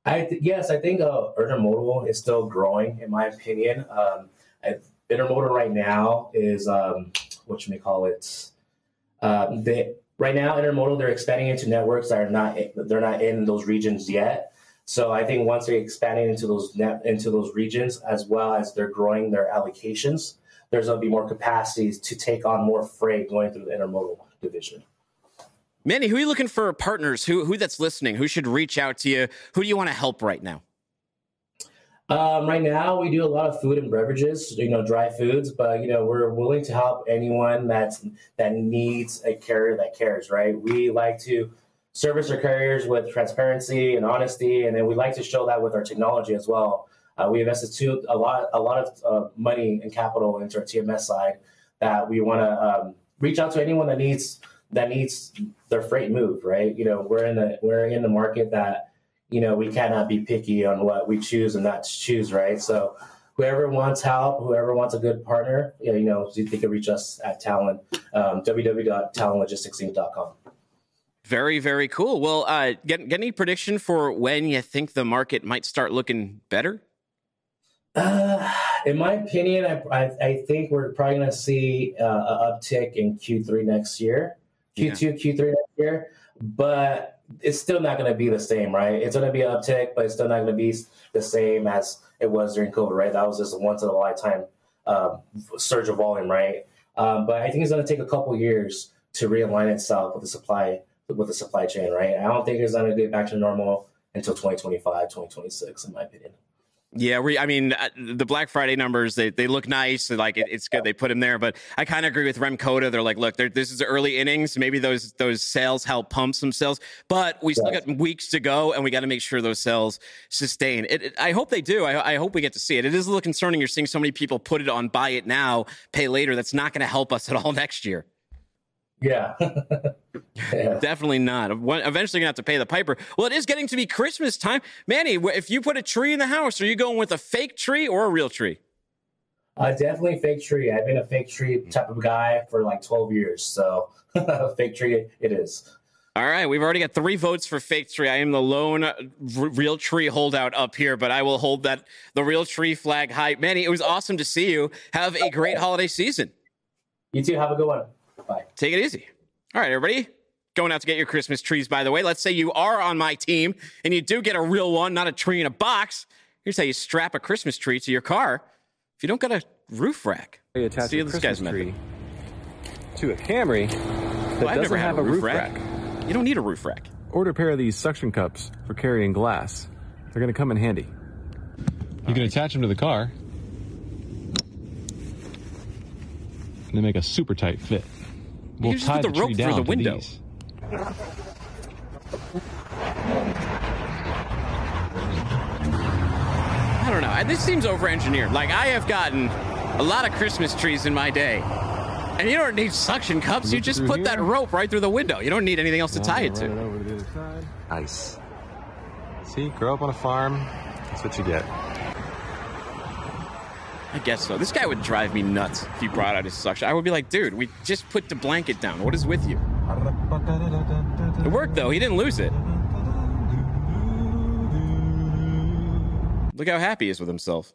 Speaker 7: I th- yes, I think uh, intermodal is still growing, in my opinion. Um, I, intermodal right now is um, what you may call it. Um, they, right now, intermodal they're expanding into networks that are not they're not in those regions yet. So I think once they're expanding into those net, into those regions, as well as they're growing their allocations, there's going to be more capacities to take on more freight going through the intermodal division.
Speaker 3: Manny, who are you looking for partners? Who who that's listening? Who should reach out to you? Who do you want to help right now?
Speaker 7: Um, right now, we do a lot of food and beverages, you know, dry foods. But you know, we're willing to help anyone that's that needs a carrier that cares. Right? We like to service our carriers with transparency and honesty, and then we like to show that with our technology as well. Uh, we invested too, a lot, a lot of uh, money and capital into our TMS side that we want to um, reach out to anyone that needs that needs their freight moved. Right? You know, we're in the we're in the market that you know we cannot be picky on what we choose and not choose. Right? So whoever wants help, whoever wants a good partner, you know, you know they can reach us at Talon, um, www.talonlogisticsinc.com.
Speaker 3: Very, very cool. Well, uh, get, get any prediction for when you think the market might start looking better?
Speaker 7: Uh, in my opinion, I, I, I think we're probably going to see uh, an uptick in Q3 next year, Q2, yeah. Q3 next year, but it's still not going to be the same, right? It's going to be an uptick, but it's still not going to be the same as it was during COVID, right? That was just a once in a lifetime uh, surge of volume, right? Um, but I think it's going to take a couple years to realign itself with the supply with the supply chain, right? I don't think it's going to get back to normal until 2025, 2026, in my opinion.
Speaker 3: Yeah, we. I mean, uh, the Black Friday numbers they, they look nice. Like it, it's good they put them there, but I kind of agree with Remcoda. They're like, look, they're, this is early innings. Maybe those those sales help pump some sales, but we still got weeks to go, and we got to make sure those sales sustain. It, it, I hope they do. I, I, hope we get to see it. It is a little concerning. You're seeing so many people put it on buy it now, pay later. That's not going to help us at all next year.
Speaker 7: Yeah.
Speaker 3: yeah. Definitely not. Eventually, gonna have to pay the piper. Well, it is getting to be Christmas time, Manny. If you put a tree in the house, are you going with a fake tree or a real tree?
Speaker 7: Uh, definitely fake tree. I've been a fake tree type of guy for like twelve years, so fake tree it is.
Speaker 3: All right, we've already got three votes for fake tree. I am the lone r- real tree holdout up here, but I will hold that the real tree flag high. Manny, it was awesome to see you. Have a great holiday season.
Speaker 7: You too. Have a good one. Bye.
Speaker 3: Take it easy. All right, everybody. Going out to get your Christmas trees, by the way. Let's say you are on my team and you do get a real one, not a tree in a box. Here's how you strap a Christmas tree to your car if you don't got a roof rack.
Speaker 8: You attach See a Christmas tree to a Camry that
Speaker 3: well,
Speaker 8: doesn't have a roof, roof rack.
Speaker 3: rack. You don't need a roof rack.
Speaker 8: Order a pair of these suction cups for carrying glass. They're going to come in handy. You can attach them to the car and they make a super tight fit. We'll
Speaker 3: you tie the, the rope through the window. I don't know. This seems over-engineered. Like I have gotten a lot of Christmas trees in my day, and you don't need suction cups. You just put here? that rope right through the window. You don't need anything else to tie it to.
Speaker 8: Nice. See, grow up on a farm. That's what you get.
Speaker 3: I guess so. This guy would drive me nuts if he brought out his suction. I would be like, dude, we just put the blanket down. What is with you? It worked though. He didn't lose it. Look how happy he is with himself.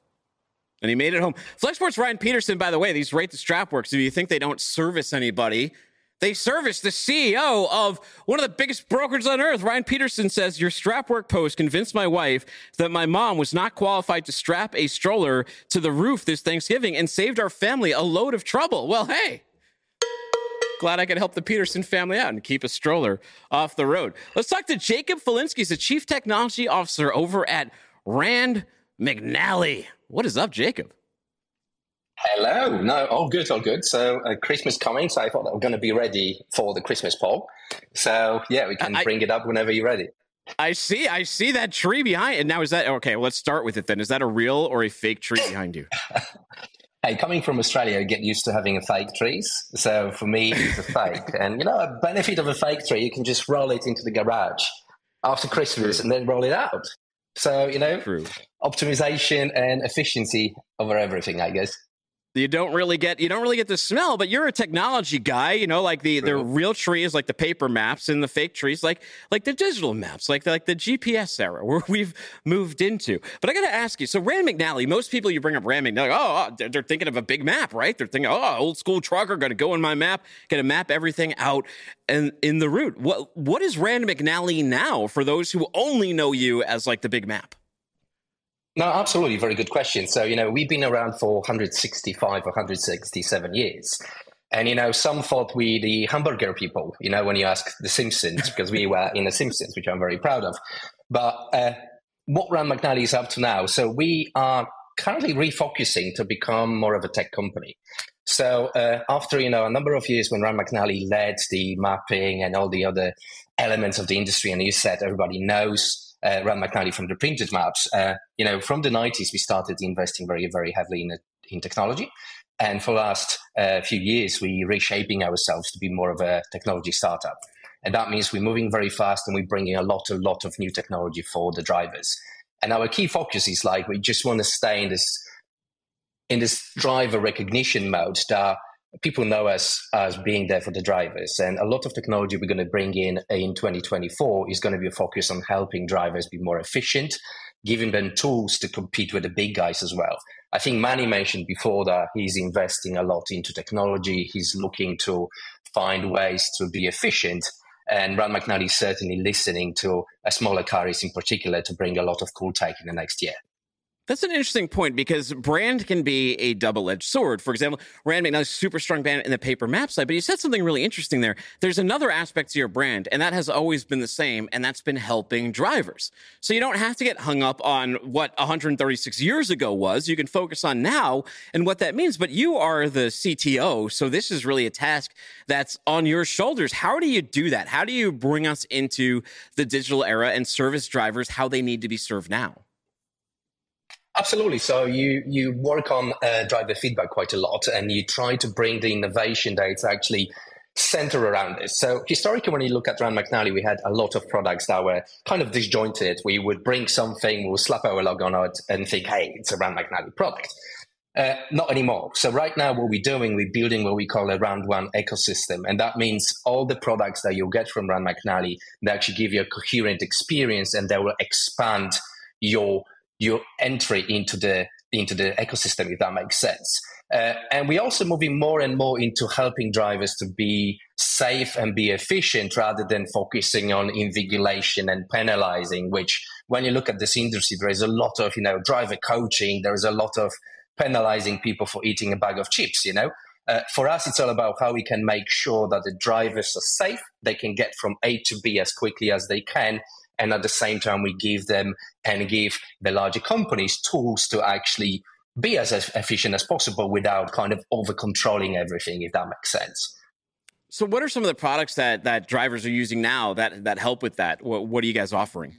Speaker 3: And he made it home. Flexport's Ryan Peterson, by the way, these rate the strap works. If you think they don't service anybody, they service the CEO of one of the biggest brokers on earth. Ryan Peterson says, Your strap work post convinced my wife that my mom was not qualified to strap a stroller to the roof this Thanksgiving and saved our family a load of trouble. Well, hey, glad I could help the Peterson family out and keep a stroller off the road. Let's talk to Jakub Felinski, He's the Chief Technology Officer over at Rand McNally. What is up, Jacob?
Speaker 9: Hello. No, all good, all good. So uh, Christmas coming, so I thought that we're going to be ready for the Christmas poll. So yeah, we can
Speaker 3: I,
Speaker 9: bring it up whenever you're ready.
Speaker 3: I see. I see that tree behind And Now is that okay? Well, let's start with it then. Is that a real or a fake tree behind you?
Speaker 9: hey, coming from Australia, you get used to having a fake trees. So for me, it's a fake. and you know, a benefit of a fake tree, you can just roll it into the garage after Christmas and then roll it out. So you know,
Speaker 3: True.
Speaker 9: optimization and efficiency over everything, I guess
Speaker 3: you don't really get you don't really get the smell but you're a technology guy you know like the the real trees like the paper maps and the fake trees like like the digital maps like the, like the gps era where we've moved into. But i gotta ask you so rand mcnally most people you bring up rand mcnally oh, oh they're, they're, thinking of a big map right? They're thinking oh old school trucker gonna go in my map gonna map everything out and in the route. What what is rand mcnally now for those who only know you as like the big map
Speaker 9: no, absolutely. Very good question. So, you know, we've been around for 165 or 167 years. And, you know, some thought we the hamburger people, you know, when you ask the Simpsons, because we were in the Simpsons, which I'm very proud of. But uh, what Rand McNally is up to now, so we are currently refocusing to become more of a tech company. So uh, after, you know, a number of years when Rand McNally led the mapping and all the other elements of the industry, and you said everybody knows uh, Rand McNally from the printed maps. Uh, you know, from the 90s, we started investing very, very heavily in, in technology. And for the last uh, few years, we're reshaping ourselves to be more of a technology startup. And that means we're moving very fast and we're bringing a lot, a lot of new technology for the drivers. And our key focus is like we just want to stay in this in this driver recognition mode that people know us as being there for the drivers and a lot of technology we're going to bring in in 2024 is going to be a focus on helping drivers be more efficient giving them tools to compete with the big guys as well i think manny mentioned before that he's investing a lot into technology he's looking to find ways to be efficient and Rand McNally is certainly listening to a smaller carriers in particular to bring a lot of cool tech in the next year.
Speaker 3: That's an interesting point because brand can be a double edged sword. For example, Rand McNally's super strong brand in the paper map side, but you said something really interesting there. There's another aspect to your brand, and that has always been the same, and that's been helping drivers. So you don't have to get hung up on what 136 years ago was. You can focus on now and what that means. But you are the CTO, so this is really a task that's on your shoulders. How do you do that? How do you bring us into the digital era and service drivers how they need to be served now?
Speaker 9: Absolutely. So you you work on uh, driver feedback quite a lot, and you try to bring the innovation that it's actually center around this. So historically, when you look at Rand McNally, we had a lot of products that were kind of disjointed. We would bring something, we'll slap our logo on it, and think, "Hey, it's a Rand McNally product." Uh, not anymore. So right now, what we're doing, we're building what we call a round one ecosystem, and that means all the products that you'll get from Rand McNally, they actually give you a coherent experience, and they will expand your your entry into the into the ecosystem, if that makes sense. Uh, and we're also moving more and more into helping drivers to be safe and be efficient rather than focusing on invigilation and penalizing, which when you look at this industry, there is a lot of, you know, driver coaching, there is a lot of penalizing people for eating a bag of chips, you know. Uh, for us, it's all about how we can make sure that the drivers are safe, they can get from A to B as quickly as they can, and at the same time we give them and give the larger companies tools to actually be as efficient as possible without kind of over controlling everything if that makes sense.
Speaker 3: So what are some of the products that that drivers are using now that that help with that? What, what are you guys offering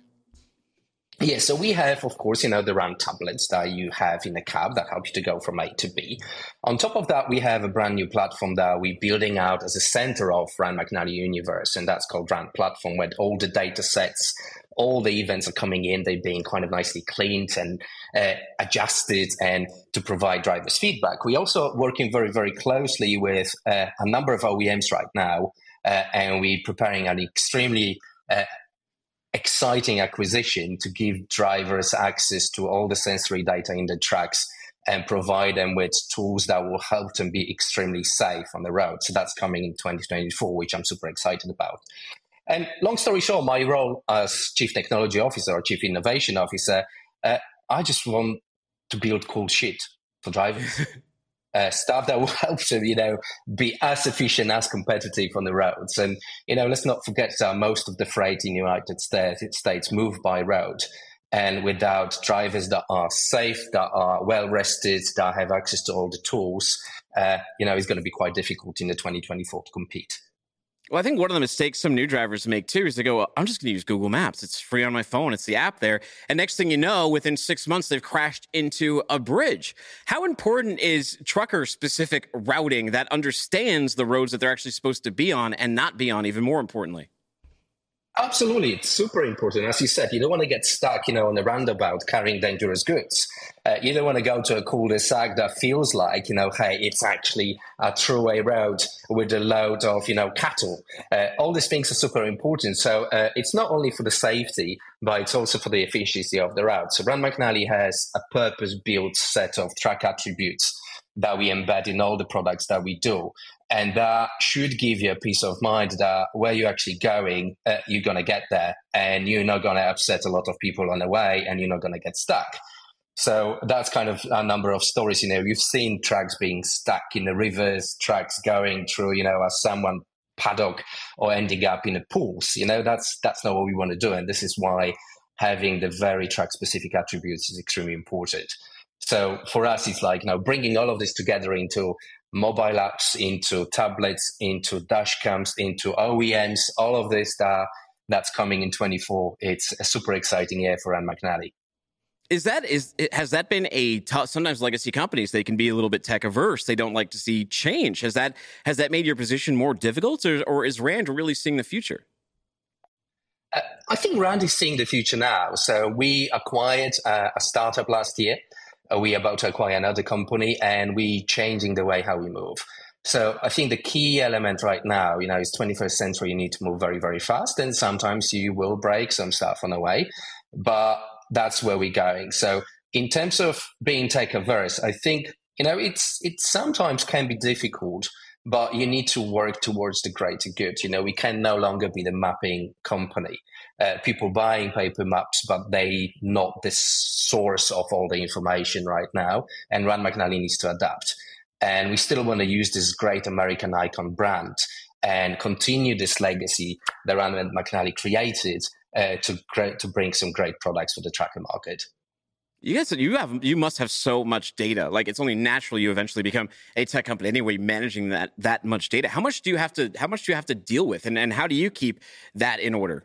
Speaker 9: yeah, so we have, of course, you know, the Rand tablets that you have in the cab that help you to go from A to B. On top of that, we have a brand new platform that we're building out as a center of Rand McNally Universe, and that's called Rand Platform, where all the data sets, all the events are coming in, they're being kind of nicely cleaned and uh, adjusted and to provide drivers feedback. We're also working very, very closely with uh, a number of OEMs right now uh, and we're preparing an extremely uh, exciting acquisition to give drivers access to all the sensory data in the trucks and provide them with tools that will help them be extremely safe on the road. So that's coming in 2024, which I'm super excited about. And long story short, my role as chief technology officer or chief innovation officer, uh, I just want to build cool shit for drivers. uh, stuff that will help to, you know, be as efficient as competitive on the roads. And you know, let's not forget that most of the freight in the United States move by road. And without drivers that are safe, that are well rested, that have access to all the tools, uh, you know, it's going to be quite difficult in the 2024 to compete.
Speaker 3: Well, I think one of the mistakes some new drivers make too is they go, I'm just going to use Google Maps. It's free on my phone. It's the app there. And next thing you know, within six months, they've crashed into a bridge. How important is trucker specific routing that understands the roads that they're actually supposed to be on and not be on, even more importantly?
Speaker 9: Absolutely, it's super important. As you said, you don't want to get stuck, you know, on a roundabout carrying dangerous goods. Uh, you don't want to go to a cul-de-sac that feels like, you know, hey, it's actually a throughway road with a load of, you know, cattle. Uh, all these things are super important. So uh, it's not only for the safety, but it's also for the efficiency of the route. So Rand McNally has a purpose-built set of track attributes that we embed in all the products that we do. And that should give you a peace of mind that where you're actually going, uh, you're going to get there and you're not going to upset a lot of people on the way and you're not going to get stuck. So that's kind of a number of stories. You know, you've seen tracks being stuck in the rivers, tracks going through, you know, as someone paddock or ending up in the pools. You know, that's that's not what we want to do. And this is why having the very track specific attributes is extremely important. So for us, it's like you know bringing all of this together into mobile apps, into tablets, into dash cams, into OEMs, all of this that that's coming in 24. It's a super exciting year for Rand McNally.
Speaker 3: Is that is has that been a tough? Sometimes legacy companies they can be a little bit tech averse. They don't like to see change. Has that has that made your position more difficult, or, or is Rand really seeing the future?
Speaker 9: Uh, I think Rand is seeing the future now. So we acquired uh, a startup last year uh, we about to acquire another company and we changing the way how we move. So I think the key element right now, you know, is 21st century. You need to move very, very fast, and sometimes you will break some stuff on the way, but that's where we're going. So in terms of being tech averse, I think you know it's it sometimes can be difficult, but you need to work towards the greater good. You know, we can no longer be the mapping company uh, people buying paper maps, but they not the source of all the information right now. And Rand McNally needs to adapt. And we still want to use this great American icon brand and continue this legacy that Rand McNally created uh, to to bring some great products for the tracker market.
Speaker 3: You guys, you have, you must have so much data. Like it's only natural you eventually become a tech company anyway, managing that that much data. How much do you have to? How much do you have to deal with, and and how do you keep that in order?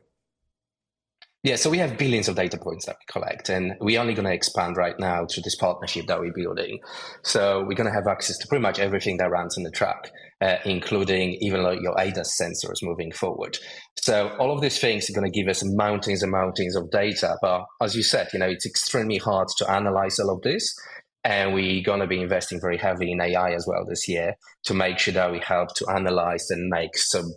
Speaker 9: Yeah, so we have billions of data points that we collect, and we're only going to expand right now through this partnership that we're building. So we're going to have access to pretty much everything that runs in the truck, uh, including even like your ADAS sensors moving forward. So all of these things are going to give us mountains and mountains of data. But as you said, you know, it's extremely hard to analyze all of this. And we're going to be investing very heavily in AI as well this year to make sure that we help to analyze and make some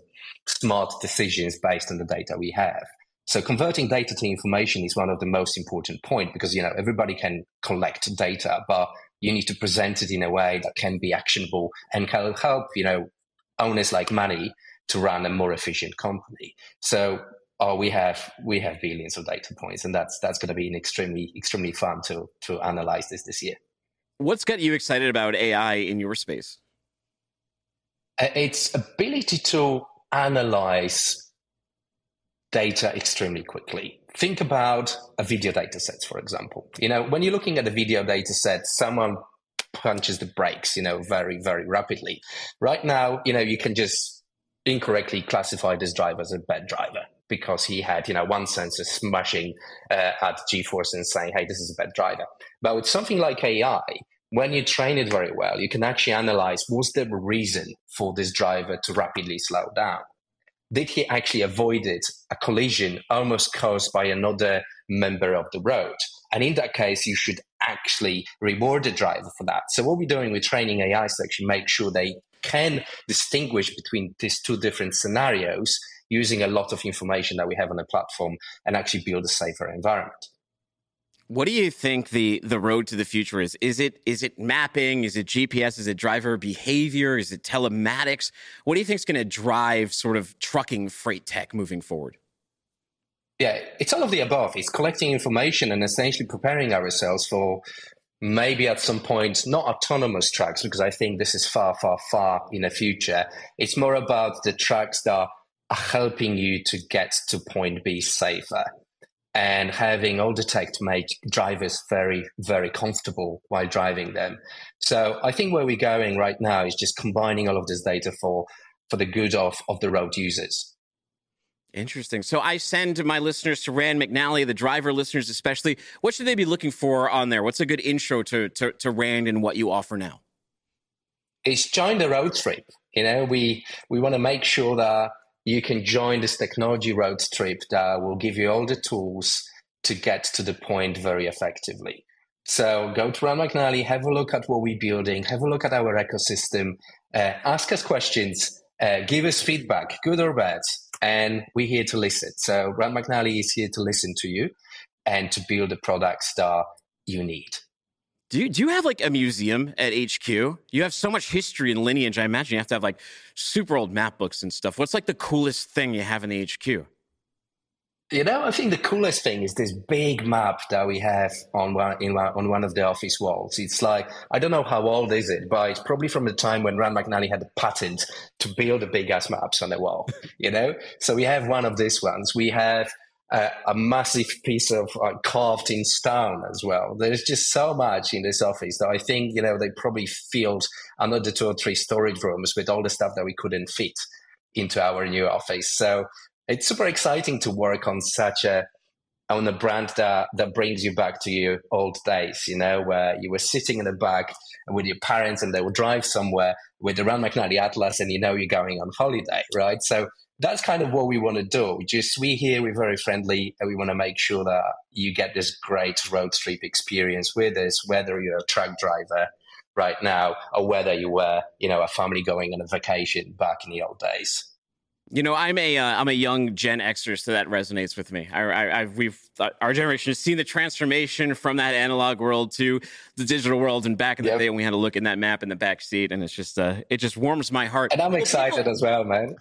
Speaker 9: smart decisions based on the data we have. So converting data to information is one of the most important point because you know everybody can collect data, but you need to present it in a way that can be actionable and can help you know owners like Manny to run a more efficient company. So oh, we have we have billions of data points, and that's that's going to be an extremely extremely fun to to analyze this this year.
Speaker 3: What's got you excited about AI in your space?
Speaker 9: Uh, its ability to analyze data extremely quickly. Think about a video data set, for example. You know, when you're looking at a video data set, someone punches the brakes, you know, very, very rapidly. Right now, you know, you can just incorrectly classify this driver as a bad driver because he had, you know, one sensor smashing uh, at G-force and saying, hey, this is a bad driver. But with something like AI, when you train it very well, you can actually analyze what's the reason for this driver to rapidly slow down did he actually avoided a collision almost caused by another member of the road? And in that case, you should actually reward the driver for that. So what we're doing with training AI is actually make sure they can distinguish between these two different scenarios using a lot of information that we have on the platform and actually build a safer environment.
Speaker 3: What do you think the the road to the future is? Is it is it mapping? Is it GPS? Is it driver behavior? Is it telematics? What do you think is going to drive sort of trucking freight tech moving forward?
Speaker 9: Yeah, it's all of the above. It's collecting information and essentially preparing ourselves for maybe at some point not autonomous trucks because I think this is far, far, far in the future. It's more about the trucks that are helping you to get to point B safer and having all the tech to make drivers very, very comfortable while driving them. So I think where we're going right now is just combining all of this data for for the good of, of the road users.
Speaker 3: Interesting. So I send my listeners to Rand McNally, the driver listeners especially. What should they be looking for on there? What's a good intro to, to, to Rand and what you offer now?
Speaker 9: It's join the road trip. You know, we we want to make sure that you can join this technology road trip that will give you all the tools to get to the point very effectively. So go to Rand McNally, have a look at what we're building, have a look at our ecosystem, uh, ask us questions, uh, give us feedback, good or bad, and we're here to listen. So Rand McNally is here to listen to you and to build the products that you need.
Speaker 3: Do you, do you have like a museum at HQ? You have so much history and lineage. I imagine you have to have like super old map books and stuff. What's like the coolest thing you have in the HQ?
Speaker 9: You know, I think the coolest thing is this big map that we have on one in on one of the office walls. It's like I don't know how old is it, but it's probably from the time when Rand McNally had the patent to build the big ass maps on the wall. you know, so we have one of these ones. We have a, a massive piece of uh, carved in stone as well. There's just so much in this office that I think, you know, they probably filled another two or three storage rooms with all the stuff that we couldn't fit into our new office. So it's super exciting to work on such a on a brand that that brings you back to your old days, you know, where you were sitting in the back with your parents and they would drive somewhere with the Rand McNally Atlas and you know you're going on holiday, right? So that's kind of what we want to do. Just we here, we're very friendly, and we want to make sure that you get this great road trip experience with us, whether you're a truck driver right now or whether you were, you know, a family going on a vacation back in the old days.
Speaker 3: You know, I'm a am uh, a young Gen Xer, so that resonates with me. I, I, we've uh, our generation has seen the transformation from that analog world to the digital world, and back in the yep. day when we had to look in that map in the back seat, and it's just uh, it just warms my heart.
Speaker 9: And I'm excited as well, man.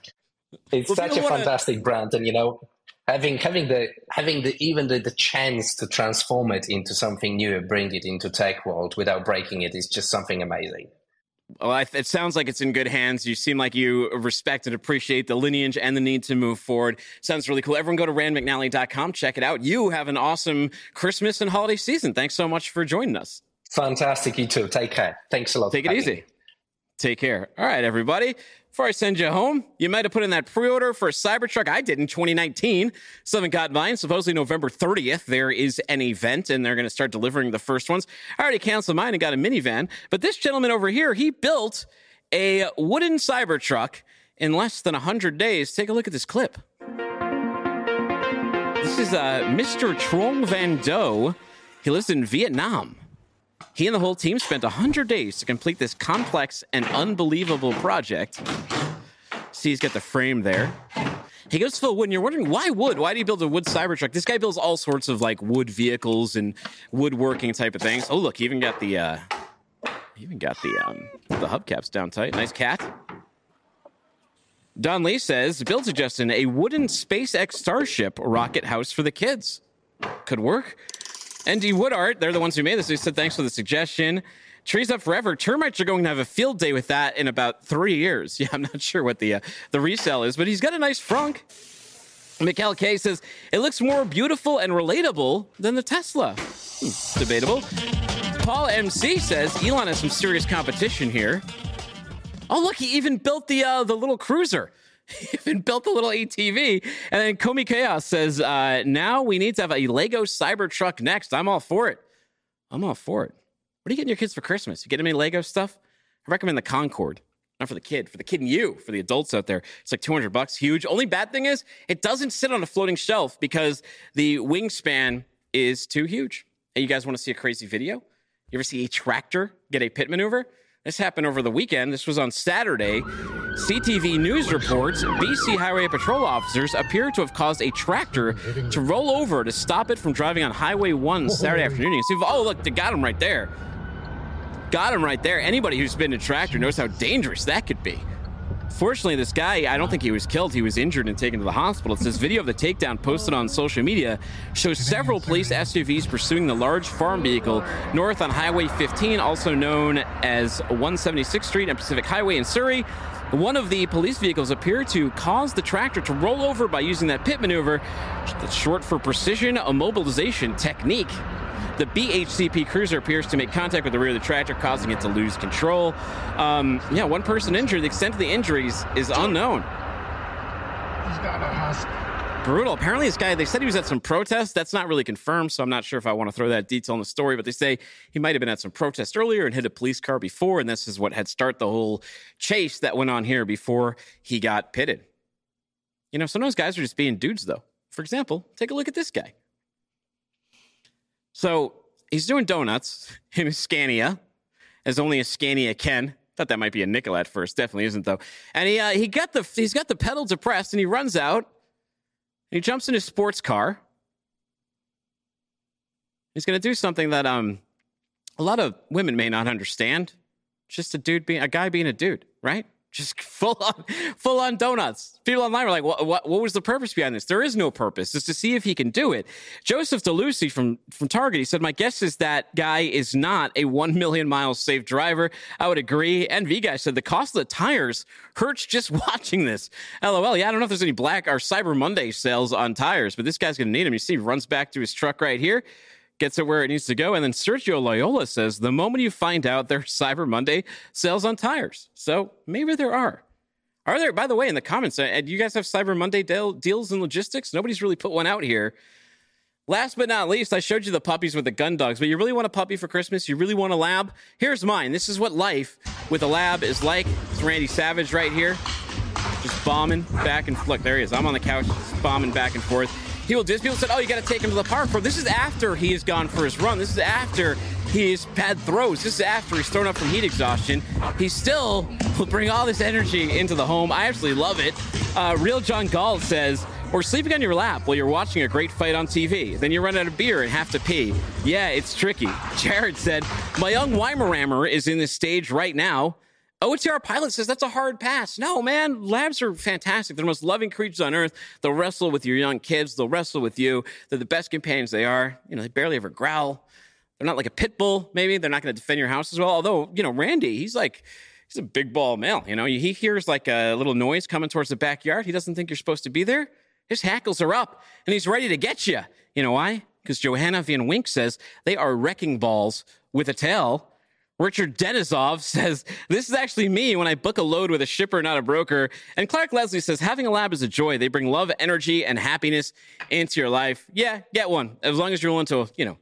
Speaker 9: It's well, such a wanna... fantastic brand, and you know, having having the having the even the, the chance to transform it into something new, bring it into tech world without breaking it is just something amazing.
Speaker 3: Well, it sounds like it's in good hands. You seem like you respect and appreciate the lineage and the need to move forward. Sounds really cool. Everyone go to randmcnally.com. Check it out. You have an awesome Christmas and holiday season. Thanks so much for joining us.
Speaker 9: Fantastic. You too. Take care. Thanks a lot.
Speaker 3: Take it easy. Me. Take care. All right, everybody. Before I send you home, you might have put in that pre-order for a Cybertruck. I did in 2019. Still haven't got mine. Supposedly November 30th, there is an event, and they're going to start delivering the first ones. I already canceled mine and got a minivan. But this gentleman over here, he built a wooden Cybertruck in less than 100 days. Take a look at this clip. This is uh, Mr. Trong Van Do. He lives in Vietnam. He and the whole team spent 100 days to complete this complex and unbelievable project. See, he's got the frame there. He goes to the wood, and you're wondering why wood? Why do you build a wood Cybertruck? This guy builds all sorts of like wood vehicles and woodworking type of things. Oh, look, he even got the uh, he even got the um, the hubcaps down tight. Nice cat. Don Lee says, build to Justin a wooden SpaceX Starship rocket house for the kids. Could work. ND Wood Art, they're the ones who made this. They said thanks for the suggestion. Trees Up Forever. Termites are going to have a field day with that in about three years. Yeah, I'm not sure what the uh, the resale is, but he's got a nice frunk. Mikkel K says it looks more beautiful and relatable than the Tesla. Hmm, debatable. Paul MC says Elon has some serious competition here. Oh, look, he even built the uh, the little cruiser. even built a little ATV. And then Komi Chaos says, uh, now we need to have a Lego Cybertruck next. I'm all for it. I'm all for it. What are you getting your kids for Christmas? You getting any Lego stuff? I recommend the Concorde. Not for the kid, for the kid and you, for the adults out there. It's like 200 bucks, huge. Only bad thing is it doesn't sit on a floating shelf because the wingspan is too huge. Hey, you guys want to see a crazy video? You ever see a tractor get a pit maneuver? This happened over the weekend. This was on Saturday. CTV News reports BC Highway Patrol officers appear to have caused a tractor to roll over to stop it from driving on Highway 1 Saturday afternoon. See, oh, look, they got him right there. Got him right there. Anybody who's been in a tractor knows how dangerous that could be. Fortunately, this guy, I don't think he was killed. He was injured and taken to the hospital. It says video of the takedown posted on social media shows several police SUVs pursuing the large farm vehicle north on Highway 15, also known as 176th Street and Pacific Highway in Surrey. One of the police vehicles appeared to cause the tractor to roll over by using that pit maneuver, that's short for precision immobilization technique. The BHCP cruiser appears to make contact with the rear of the tractor, causing it to lose control. Um, yeah, one person injured. The extent of the injuries is unknown. Brutal. Apparently, this guy, they said he was at some protest. That's not really confirmed, so I'm not sure if I want to throw that detail in the story, but they say he might have been at some protest earlier and hit a police car before, and this is what had started the whole chase that went on here before he got pitted. You know, sometimes guys are just being dudes, though. For example, take a look at this guy. So he's doing donuts in a Scania, as only a Scania can. Thought that might be a nickel at first. Definitely isn't though. And he uh, he got the he's got the pedal depressed, and he runs out. He jumps in his sports car. He's going to do something that um a lot of women may not understand. Just a dude being a guy being a dude, right? Just full on, full on donuts. People online were like, what, what, what was the purpose behind this? There is no purpose. It's to see if he can do it. Joseph DeLucy from, from Target, he said, my guess is that guy is not a 1 million miles safe driver. I would agree. And V guy said the cost of the tires hurts just watching this. LOL. Yeah, I don't know if there's any black or Cyber Monday sales on tires, but this guy's going to need them. You see, he runs back to his truck right here gets it where it needs to go. And then Sergio Loyola says the moment you find out there's Cyber Monday sales on tires. So maybe there are. Are there, by the way, in the comments, uh, do you guys have Cyber Monday deal, deals in logistics? Nobody's really put one out here. Last but not least, I showed you the puppies with the gun dogs, but you really want a puppy for Christmas? You really want a lab? Here's mine. This is what life with a lab is like. It's Randy Savage right here, just bombing back and forth. look. There he is. I'm on the couch, just bombing back and forth. Will just people said, "Oh, you got to take him to the park." For this is after he has gone for his run. This is after he's had throws. This is after he's thrown up from heat exhaustion. He still will bring all this energy into the home. I absolutely love it. Uh, Real John Gall says. Or sleeping on your lap while you're watching a great fight on TV. Then you run out of beer and have to pee. Yeah, it's tricky. Jared said, My young Weimaraner is in this stage right now. OTR pilot says that's a hard pass. No, man, labs are fantastic. They're the most loving creatures on earth. They'll wrestle with your young kids. They'll wrestle with you. They're the best companions they are. You know, they barely ever growl. They're not like a pit bull, maybe. They're not going to defend your house as well. Although, you know, Randy, he's like, he's a big ball male. You know, he hears like a little noise coming towards the backyard. He doesn't think you're supposed to be there. His hackles are up and he's ready to get you. You know why? Because Johanna Van Wink says they are wrecking balls with a tail Richard Denisov says, This is actually me when I book a load with a shipper, not a broker. And Clark Leslie says, Having a lab is a joy. They bring love, energy, and happiness into your life. Yeah, get one. As long as you're willing to, you know,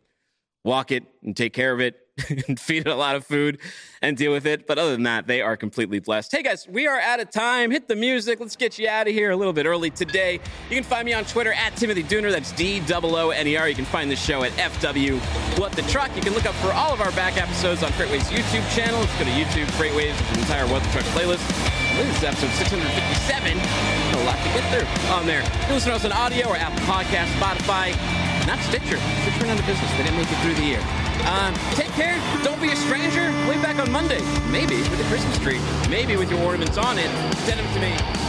Speaker 3: walk it and take care of it and feed it a lot of food and deal with it. But other than that, they are completely blessed. Hey guys, we are out of time. Hit the music. Let's get you out of here a little bit early today. You can find me on Twitter at Timothy Dooner. That's D O O N E R. You can find the show at FW What the Truck. You can look up for all of our back episodes on FreightWaves YouTube channel. Let's go to YouTube, FreightWaves, the entire What the Truck playlist. This is episode 657. A lot to get through on there. You listen to us on audio or Apple Podcast, Spotify, not Stitcher. Stitcher went out of business. They didn't make it through the year. Um, take care. Don't be a stranger. Way back on Monday. Maybe with a Christmas tree. Maybe with your ornaments on it. Send them to me.